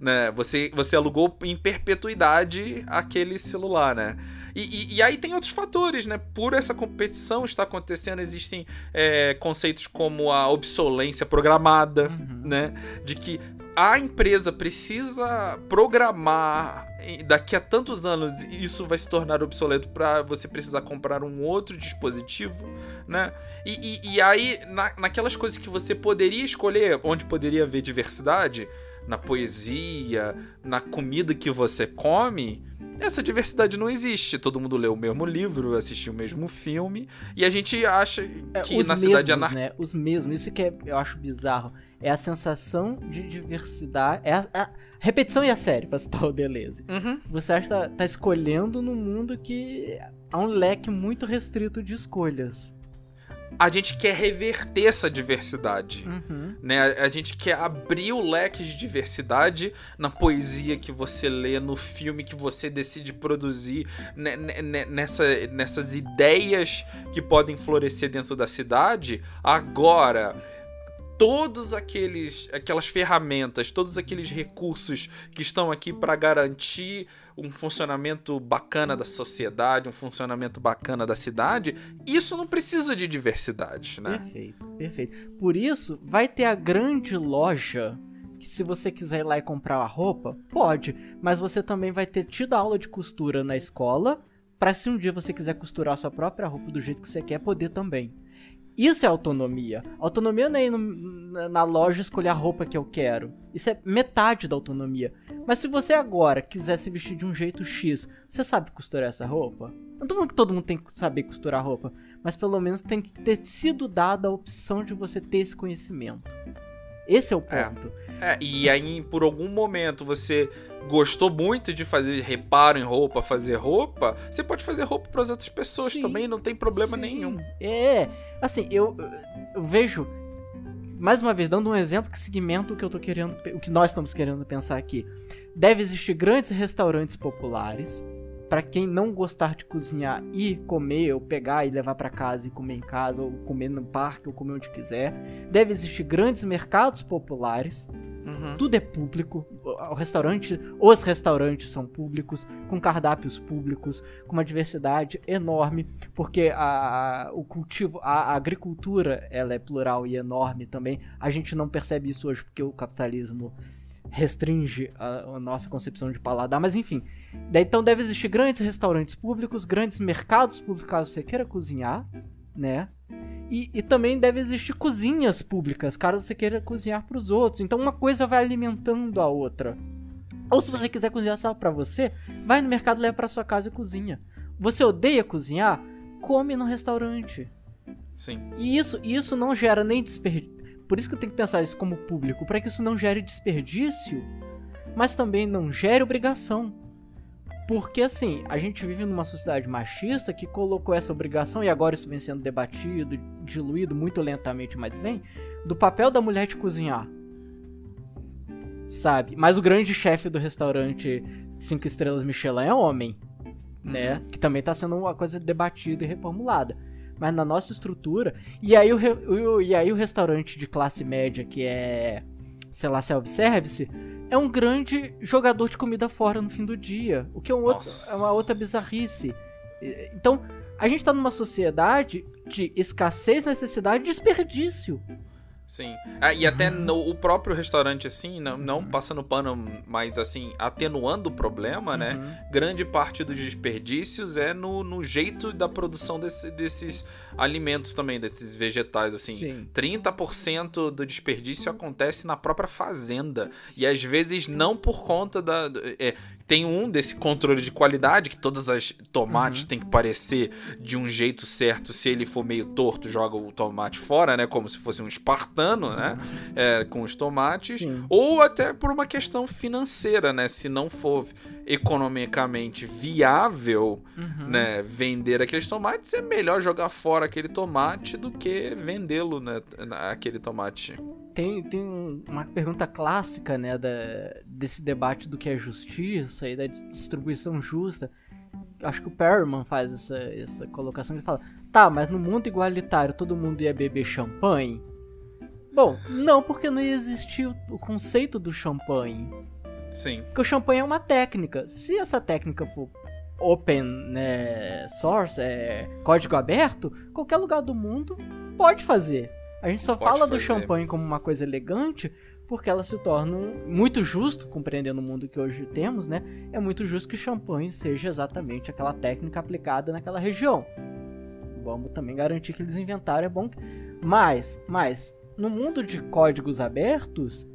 Né? Você, você alugou em perpetuidade aquele celular, né? E, e- e aí tem outros fatores, né? Por essa competição estar acontecendo, existem é, conceitos como a obsolência programada, né? De que a empresa precisa programar daqui a tantos anos isso vai se tornar obsoleto para você precisar comprar um outro dispositivo, né? E, e- e aí, na- naquelas coisas que você poderia escolher, onde poderia haver diversidade, na poesia, na comida que você come, essa diversidade não existe. Todo mundo lê o mesmo livro, assistiu o mesmo filme, e a gente acha É, que os na mesmos, cidade anarquista. né? Os mesmos. Isso que é- eu acho bizarro. É a sensação de diversidade. É a, a repetição e a série, pra citar o Deleuze. Uhum. Você acha que tá, tá escolhendo num mundo que há um leque muito restrito de escolhas. A gente quer reverter essa diversidade. Uhum. né? A a gente quer abrir o leque de diversidade na poesia que você lê, no filme que você decide produzir, ne- ne- ne- nessa, nessas ideias que podem florescer dentro da cidade. Agora, todos aqueles aquelas ferramentas, todos aqueles recursos que estão aqui para garantir um funcionamento bacana da sociedade, um funcionamento bacana da cidade, isso não precisa de diversidade, né? Perfeito, perfeito. Por isso, vai ter a grande loja que se você quiser ir lá e comprar a roupa, pode, mas você também vai ter tido aula de costura na escola, pra se um dia você quiser costurar a sua própria roupa do jeito que você quer, poder também. Isso é autonomia. Autonomia não é ir no, na loja escolher a roupa que eu quero. Isso é metade da autonomia. Mas se você agora quiser se vestir de um jeito X, você sabe costurar essa roupa? Não tô falando que todo mundo tem que saber costurar roupa, mas pelo menos tem que ter sido dada a opção de você ter esse conhecimento. Esse é o é. ponto. É, é, e aí, por algum momento, você gostou muito de fazer reparo em roupa, fazer roupa, você pode fazer roupa para as outras pessoas sim, também, não tem problema sim. nenhum. É, assim, eu, eu, vejo mais uma vez dando um exemplo que segmento o que eu tô querendo, o que nós estamos querendo pensar aqui. Deve existir grandes restaurantes populares para quem não gostar de cozinhar e comer, ou pegar e levar para casa e comer em casa, ou comer no parque, ou comer onde quiser. Deve existir grandes mercados populares. Uhum. Tudo é público. O restaurante, os restaurantes são públicos, com cardápios públicos, com uma diversidade enorme, porque a, o cultivo, a, a agricultura, ela é plural e enorme também. A gente não percebe isso hoje porque o capitalismo restringe a, a nossa concepção de paladar, mas enfim, Daí, então deve existir grandes restaurantes públicos, grandes mercados públicos caso você queira cozinhar, né? E, e também deve existir cozinhas públicas caso você queira cozinhar para os outros. Então uma coisa vai alimentando a outra. Ou se você quiser cozinhar só para você, vai no mercado, leva para sua casa e cozinha. Você odeia cozinhar? Come no restaurante. Sim. E isso, isso não gera nem desperdício. Por isso que eu tenho que pensar isso como público, para que isso não gere desperdício, mas também não gere obrigação. Porque assim, a gente vive numa sociedade machista que colocou essa obrigação, e agora isso vem sendo debatido, diluído muito lentamente, mas vem, do papel da mulher de cozinhar. Sabe? Mas o grande chefe do restaurante 5 estrelas Michelin é homem, né? uhum. né? Que também tá sendo uma coisa debatida e reformulada. Mas na nossa estrutura. E aí o, o, e aí o restaurante de classe média, que é, sei lá, self-service é um grande jogador de comida fora no fim do dia. O que é, um outro, é uma outra bizarrice. Então, a gente tá numa sociedade de escassez, necessidade e desperdício. Sim. Ah, e até no, o próprio restaurante, assim, não, não passando pano, mas assim, atenuando o problema, né? uhum. Grande parte dos desperdícios é no, no jeito da produção desse, desses alimentos também, desses vegetais, assim. Sim. 30% do desperdício acontece na própria fazenda. E às vezes não por conta da. É, tem um desse controle de qualidade, que todas as tomates uhum. tem que parecer de um jeito certo. Se ele for meio torto, joga o tomate fora, né? Como se fosse um espartano, né? Uhum. É, com os tomates. Sim. Ou até por uma questão financeira, né? Se não for economicamente viável, uhum. né, vender aqueles tomates, é melhor jogar fora aquele tomate do que vendê-lo, né, aquele tomate. Tem, tem uma pergunta clássica, né, da, desse debate do que é justiça e da distribuição justa. Acho que o Perman faz essa, essa colocação, ele fala, tá, mas no mundo igualitário todo mundo ia beber champanhe? Bom, não, porque não ia existir o conceito do champanhe. Sim. Porque o champanhe é uma técnica. Se essa técnica for open né, source, é, código aberto, qualquer lugar do mundo pode fazer. A gente só pode fala fazer. do champanhe como uma coisa elegante porque ela se torna muito justo, compreendendo o mundo que hoje temos, né? É muito justo que champanhe seja exatamente aquela técnica aplicada naquela região. Vamos também garantir que eles inventaram é bom. Mas, mas no mundo de códigos abertos,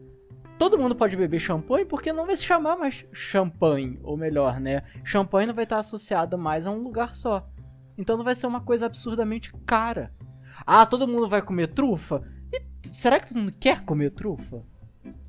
todo mundo pode beber champanhe porque não vai se chamar mais champanhe, ou melhor, né? Champanhe não vai estar associada mais a um lugar só. Então não vai ser uma coisa absurdamente cara. Ah, todo mundo vai comer trufa? E será que todo mundo quer comer trufa?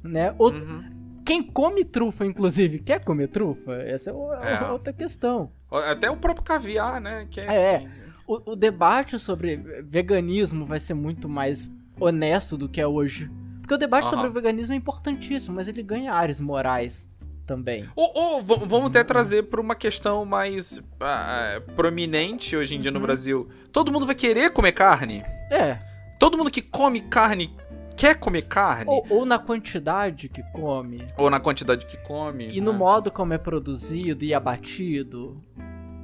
Né? Ou, uhum. Quem come trufa, inclusive, quer comer trufa? Essa é, é. outra questão. Até o próprio caviar, né? Que é, é. O, o debate sobre veganismo vai ser muito mais honesto do que é hoje porque o debate uhum. sobre o veganismo é importantíssimo, mas ele ganha áreas morais também. Ou, ou vamos até trazer para uma questão mais uh, prominente hoje em dia no uhum. Brasil. Todo mundo vai querer comer carne? É. Todo mundo que come carne quer comer carne. Ou, ou, na quantidade que come. Ou na quantidade que come. E né? no modo como é produzido e abatido.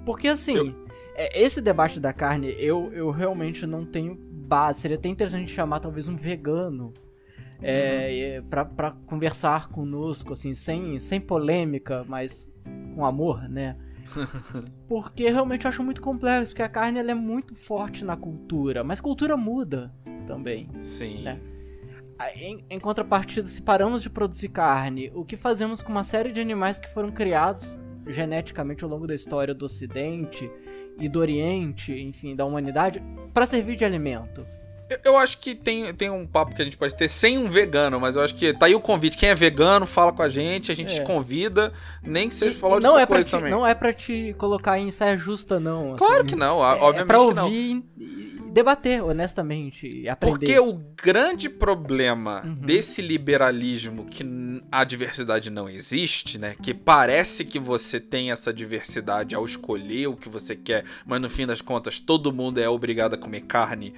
Porque assim, eu... É, esse debate da carne, eu, eu realmente não tenho base. Seria até interessante chamar talvez um vegano é, uhum. para conversar conosco, assim, sem, sem polêmica, mas com amor, né? porque realmente eu acho muito complexo, porque a carne ela é muito forte na cultura, mas cultura muda também. Sim. Né? Em, em, contrapartida, se paramos de produzir carne, o que fazemos com uma série de animais que foram criados geneticamente ao longo da história do Ocidente e do Oriente, enfim, da humanidade, para servir de alimento? Eu acho que tem, tem um papo que a gente pode ter sem um vegano, mas eu acho que tá aí o convite. Quem é vegano, fala com a gente, a gente é. te convida, nem que seja falar de não é coisa te, também. Não é pra te colocar em saia justa, não. Claro assim. que não, é, obviamente é pra ouvir debater honestamente e aprender. Porque o grande problema uhum. desse liberalismo que a diversidade não existe, né? Que parece que você tem essa diversidade ao escolher o que você quer, mas no fim das contas todo mundo é obrigado a comer carne.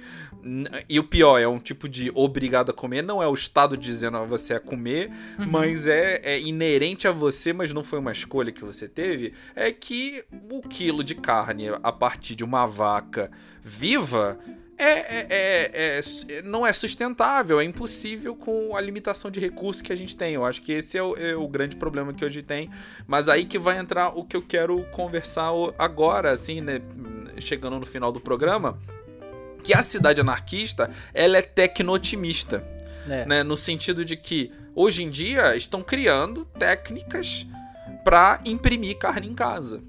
E o pior, é um tipo de obrigado a comer, não é o Estado dizendo a você a comer, uhum. mas é, é inerente a você, mas não foi uma escolha que você teve. É que o quilo de carne a partir de uma vaca viva é, é, é, é, não é sustentável, é impossível com a limitação de recursos que a gente tem. Eu acho que esse é o, é o, grande problema que hoje tem. Mas aí que vai entrar o que eu quero conversar agora, assim, né? Chegando no final do programa. Que a cidade anarquista, ela é tecno-otimista. É. Né? No sentido de que, hoje em dia, estão criando técnicas para imprimir carne em casa.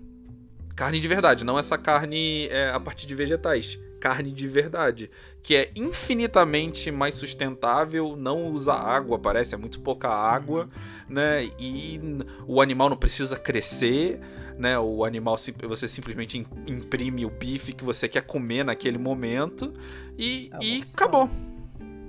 Carne de verdade, não essa carne é, a partir de vegetais carne de verdade, que é infinitamente mais sustentável, não usa água, parece, é muito pouca água, né? E o animal não precisa crescer, né? O animal você simplesmente imprime o bife que você quer comer naquele momento e, é e acabou.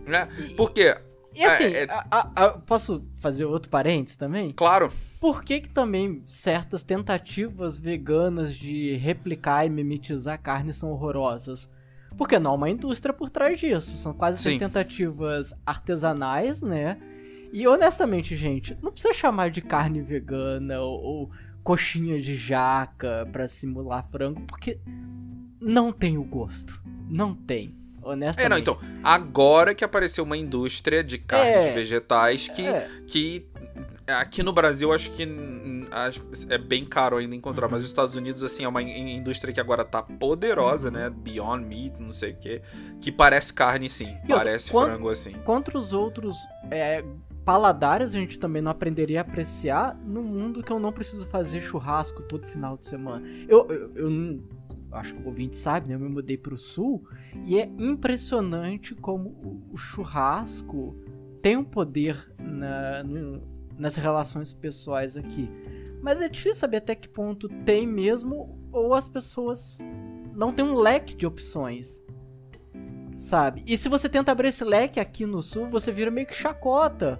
Né? Porque e assim, é, é... A, a, posso fazer outro parênteses também? Claro. Por que, que também certas tentativas veganas de replicar e mimetizar carne são horrorosas? Porque não há uma indústria por trás disso. São quase sempre tentativas artesanais, né? E honestamente, gente, não precisa chamar de carne vegana ou, ou coxinha de jaca para simular frango, porque não tem o gosto. Não tem. Honestamente. É, não, então, agora que apareceu uma indústria de carnes é, vegetais que, é. que Aqui no Brasil, acho que é bem caro ainda encontrar, uhum. mas os Estados Unidos, assim, é uma indústria que agora tá poderosa, né? Beyond Meat, não sei o quê. Que parece carne, sim. E parece outra, frango, assim. Contra os outros é, paladares, a gente também não aprenderia a apreciar no mundo que eu não preciso fazer churrasco todo final de semana. Eu, eu, eu acho que o ouvinte sabe, né? Eu me mudei pro sul e é impressionante como o churrasco tem um poder na, no, nas relações pessoais aqui. Mas é difícil saber até que ponto tem mesmo ou as pessoas não têm um leque de opções. Sabe? E se você tenta abrir esse leque aqui no sul, você vira meio que chacota.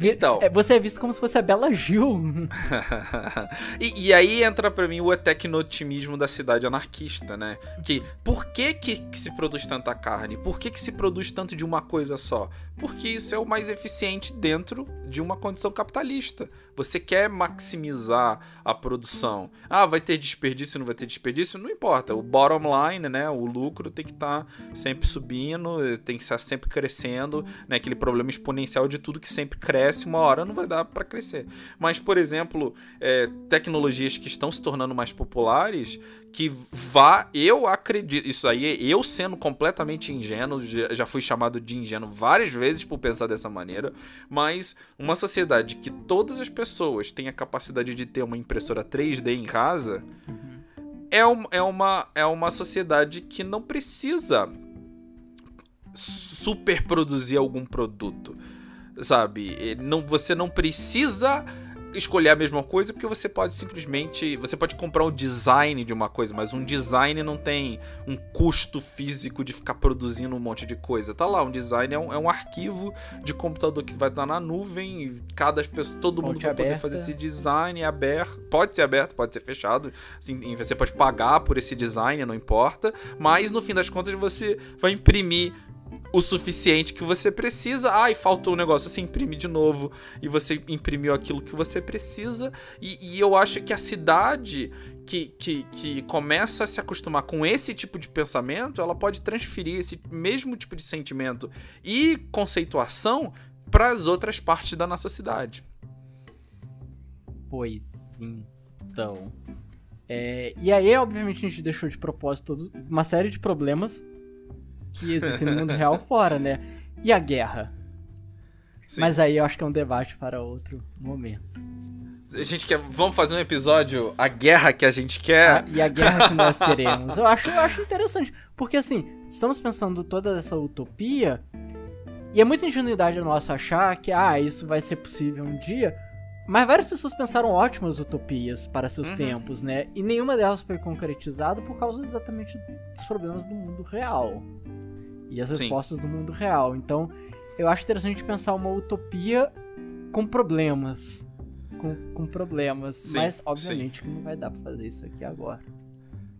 Então. É, você é visto como se fosse a Bela Gil. e, e, aí entra para mim o tecno-otimismo da cidade anarquista, né? Que por que, que, que se produz tanta carne? Por que, que se produz tanto de uma coisa só? Porque isso é o mais eficiente dentro de uma condição capitalista. Você quer maximizar a produção. Ah, vai ter desperdício, não vai ter desperdício? Não importa. O bottom line, né? O lucro tem que estar tá sempre subindo, tem que estar sempre crescendo, né? Aquele problema exponencial de tudo que sempre cresce, uma hora não vai dar para crescer. Mas, por exemplo, é, tecnologias que estão se tornando mais populares, que vá, eu acredito, isso aí, eu sendo completamente ingênuo, já fui chamado de ingênuo várias vezes por pensar dessa maneira, mas uma sociedade que todas as pessoas têm a capacidade de ter uma impressora 3D em casa, é, um, é, uma, é uma sociedade que não precisa superproduzir algum produto, sabe? Não, você não precisa escolher a mesma coisa porque você pode simplesmente. Você pode comprar um design de uma coisa, mas um design não tem um custo físico de ficar produzindo um monte de coisa. Tá lá, um design é um, é um arquivo de computador que vai estar na nuvem e cada pessoa, todo Fonte mundo vai aberta. poder fazer esse design aberto. Pode ser aberto, pode ser fechado. Assim, você pode pagar por esse design, não importa. Mas no fim das contas você vai imprimir o suficiente que você precisa. Ai, faltou um negócio, você imprime de novo e você imprimiu aquilo que você precisa. E, e eu acho que a cidade que, que, que começa a se acostumar com esse tipo de pensamento, ela pode transferir esse mesmo tipo de sentimento e conceituação para as outras partes da nossa cidade. Pois. Então. É, e aí, obviamente, a gente deixou de propósito uma série de problemas que existem no mundo real fora, né? E a guerra? Sim. Mas aí eu acho que é um debate para outro momento. A gente quer. Vamos fazer um episódio A Guerra que a gente quer. Ah, e a guerra que nós queremos. Eu acho, eu acho interessante. Porque assim, estamos pensando toda essa utopia. E é muita ingenuidade nossa achar que, ah, isso vai ser possível um dia. Mas várias pessoas pensaram ótimas utopias para seus uhum. tempos, né? E nenhuma delas foi concretizada por causa exatamente dos problemas do mundo real. E as respostas Sim. do mundo real. Então, eu acho interessante pensar uma utopia com problemas com, com problemas. Sim, mas, obviamente, sim. que não vai dar pra fazer isso aqui agora.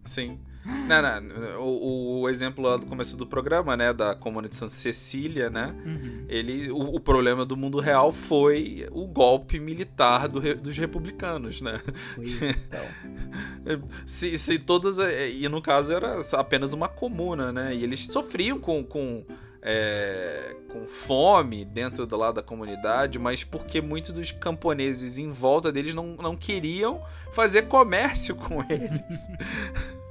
Sim. Não, não, o, o, exemplo lá do começo do programa, né, da Comuna de Santa Cecília, né, uhum. ele, o, o, problema do mundo real foi o golpe militar do, dos republicanos, né. Então. se, se todas, e no caso era apenas uma comuna, né, e eles sofriam com, com é, com fome dentro do lado da comunidade, mas porque muitos dos camponeses em volta deles não, não queriam fazer comércio com eles.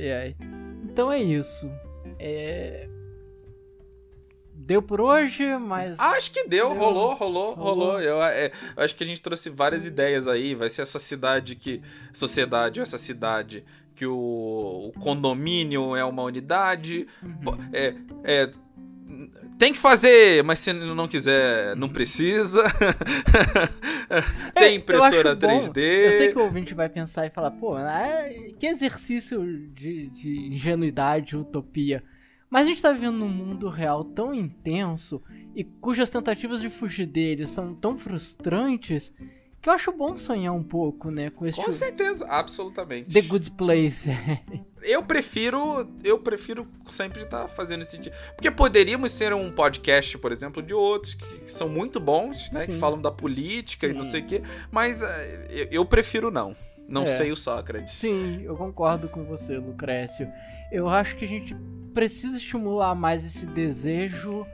ai, ai. Então é isso. É... Deu por hoje, mas. Acho que deu, deu. rolou, rolou, rolou. rolou. Eu, é, eu, acho que a gente trouxe várias ideias aí. Vai ser essa cidade que. Sociedade, essa cidade que o, o condomínio é uma unidade. Uhum. É, é, tem que fazer, mas se não quiser, não precisa. tem é, impressora eu 3D. Eu sei que o ouvinte vai pensar e falar, pô, é, que exercício de, de ingenuidade, utopia. Mas a gente tá vivendo num mundo real tão intenso e cujas tentativas de fugir dele são tão frustrantes que eu acho bom sonhar um pouco, né? Com, esse com certeza, absolutamente. The Good Place. eu prefiro. Eu prefiro sempre estar tá fazendo esse tipo. Porque poderíamos ser um podcast, por exemplo, de outros que são muito bons, né? Sim. Que falam da política Sim. e não sei o quê. Mas uh, eu, eu, prefiro não. Não é. sei o Sócrates. Sim, eu concordo com você, Lucrécio. Eu acho que a gente precisa estimular mais esse desejo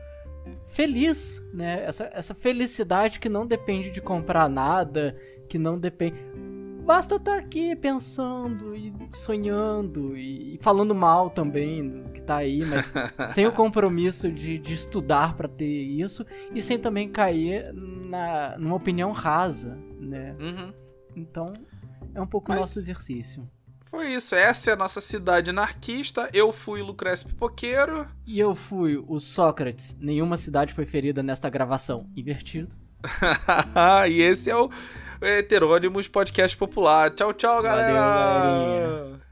feliz, né? Essa, essa felicidade que não depende de comprar nada, que não depende. Basta estar aqui pensando e sonhando e falando mal também do que tá aí, mas sem o compromisso de, de estudar para ter isso e sem também cair na, numa opinião rasa, né? Uhum. Então, é um pouco o mas... nosso exercício. Foi isso, essa é a nossa cidade anarquista. Eu fui o Lucrécio Pipoqueiro. E eu fui o Sócrates. Nenhuma cidade foi ferida nesta gravação. Invertido. e esse é o Heterônimos Podcast Popular. Tchau, tchau, galera! Valeu, galerinha.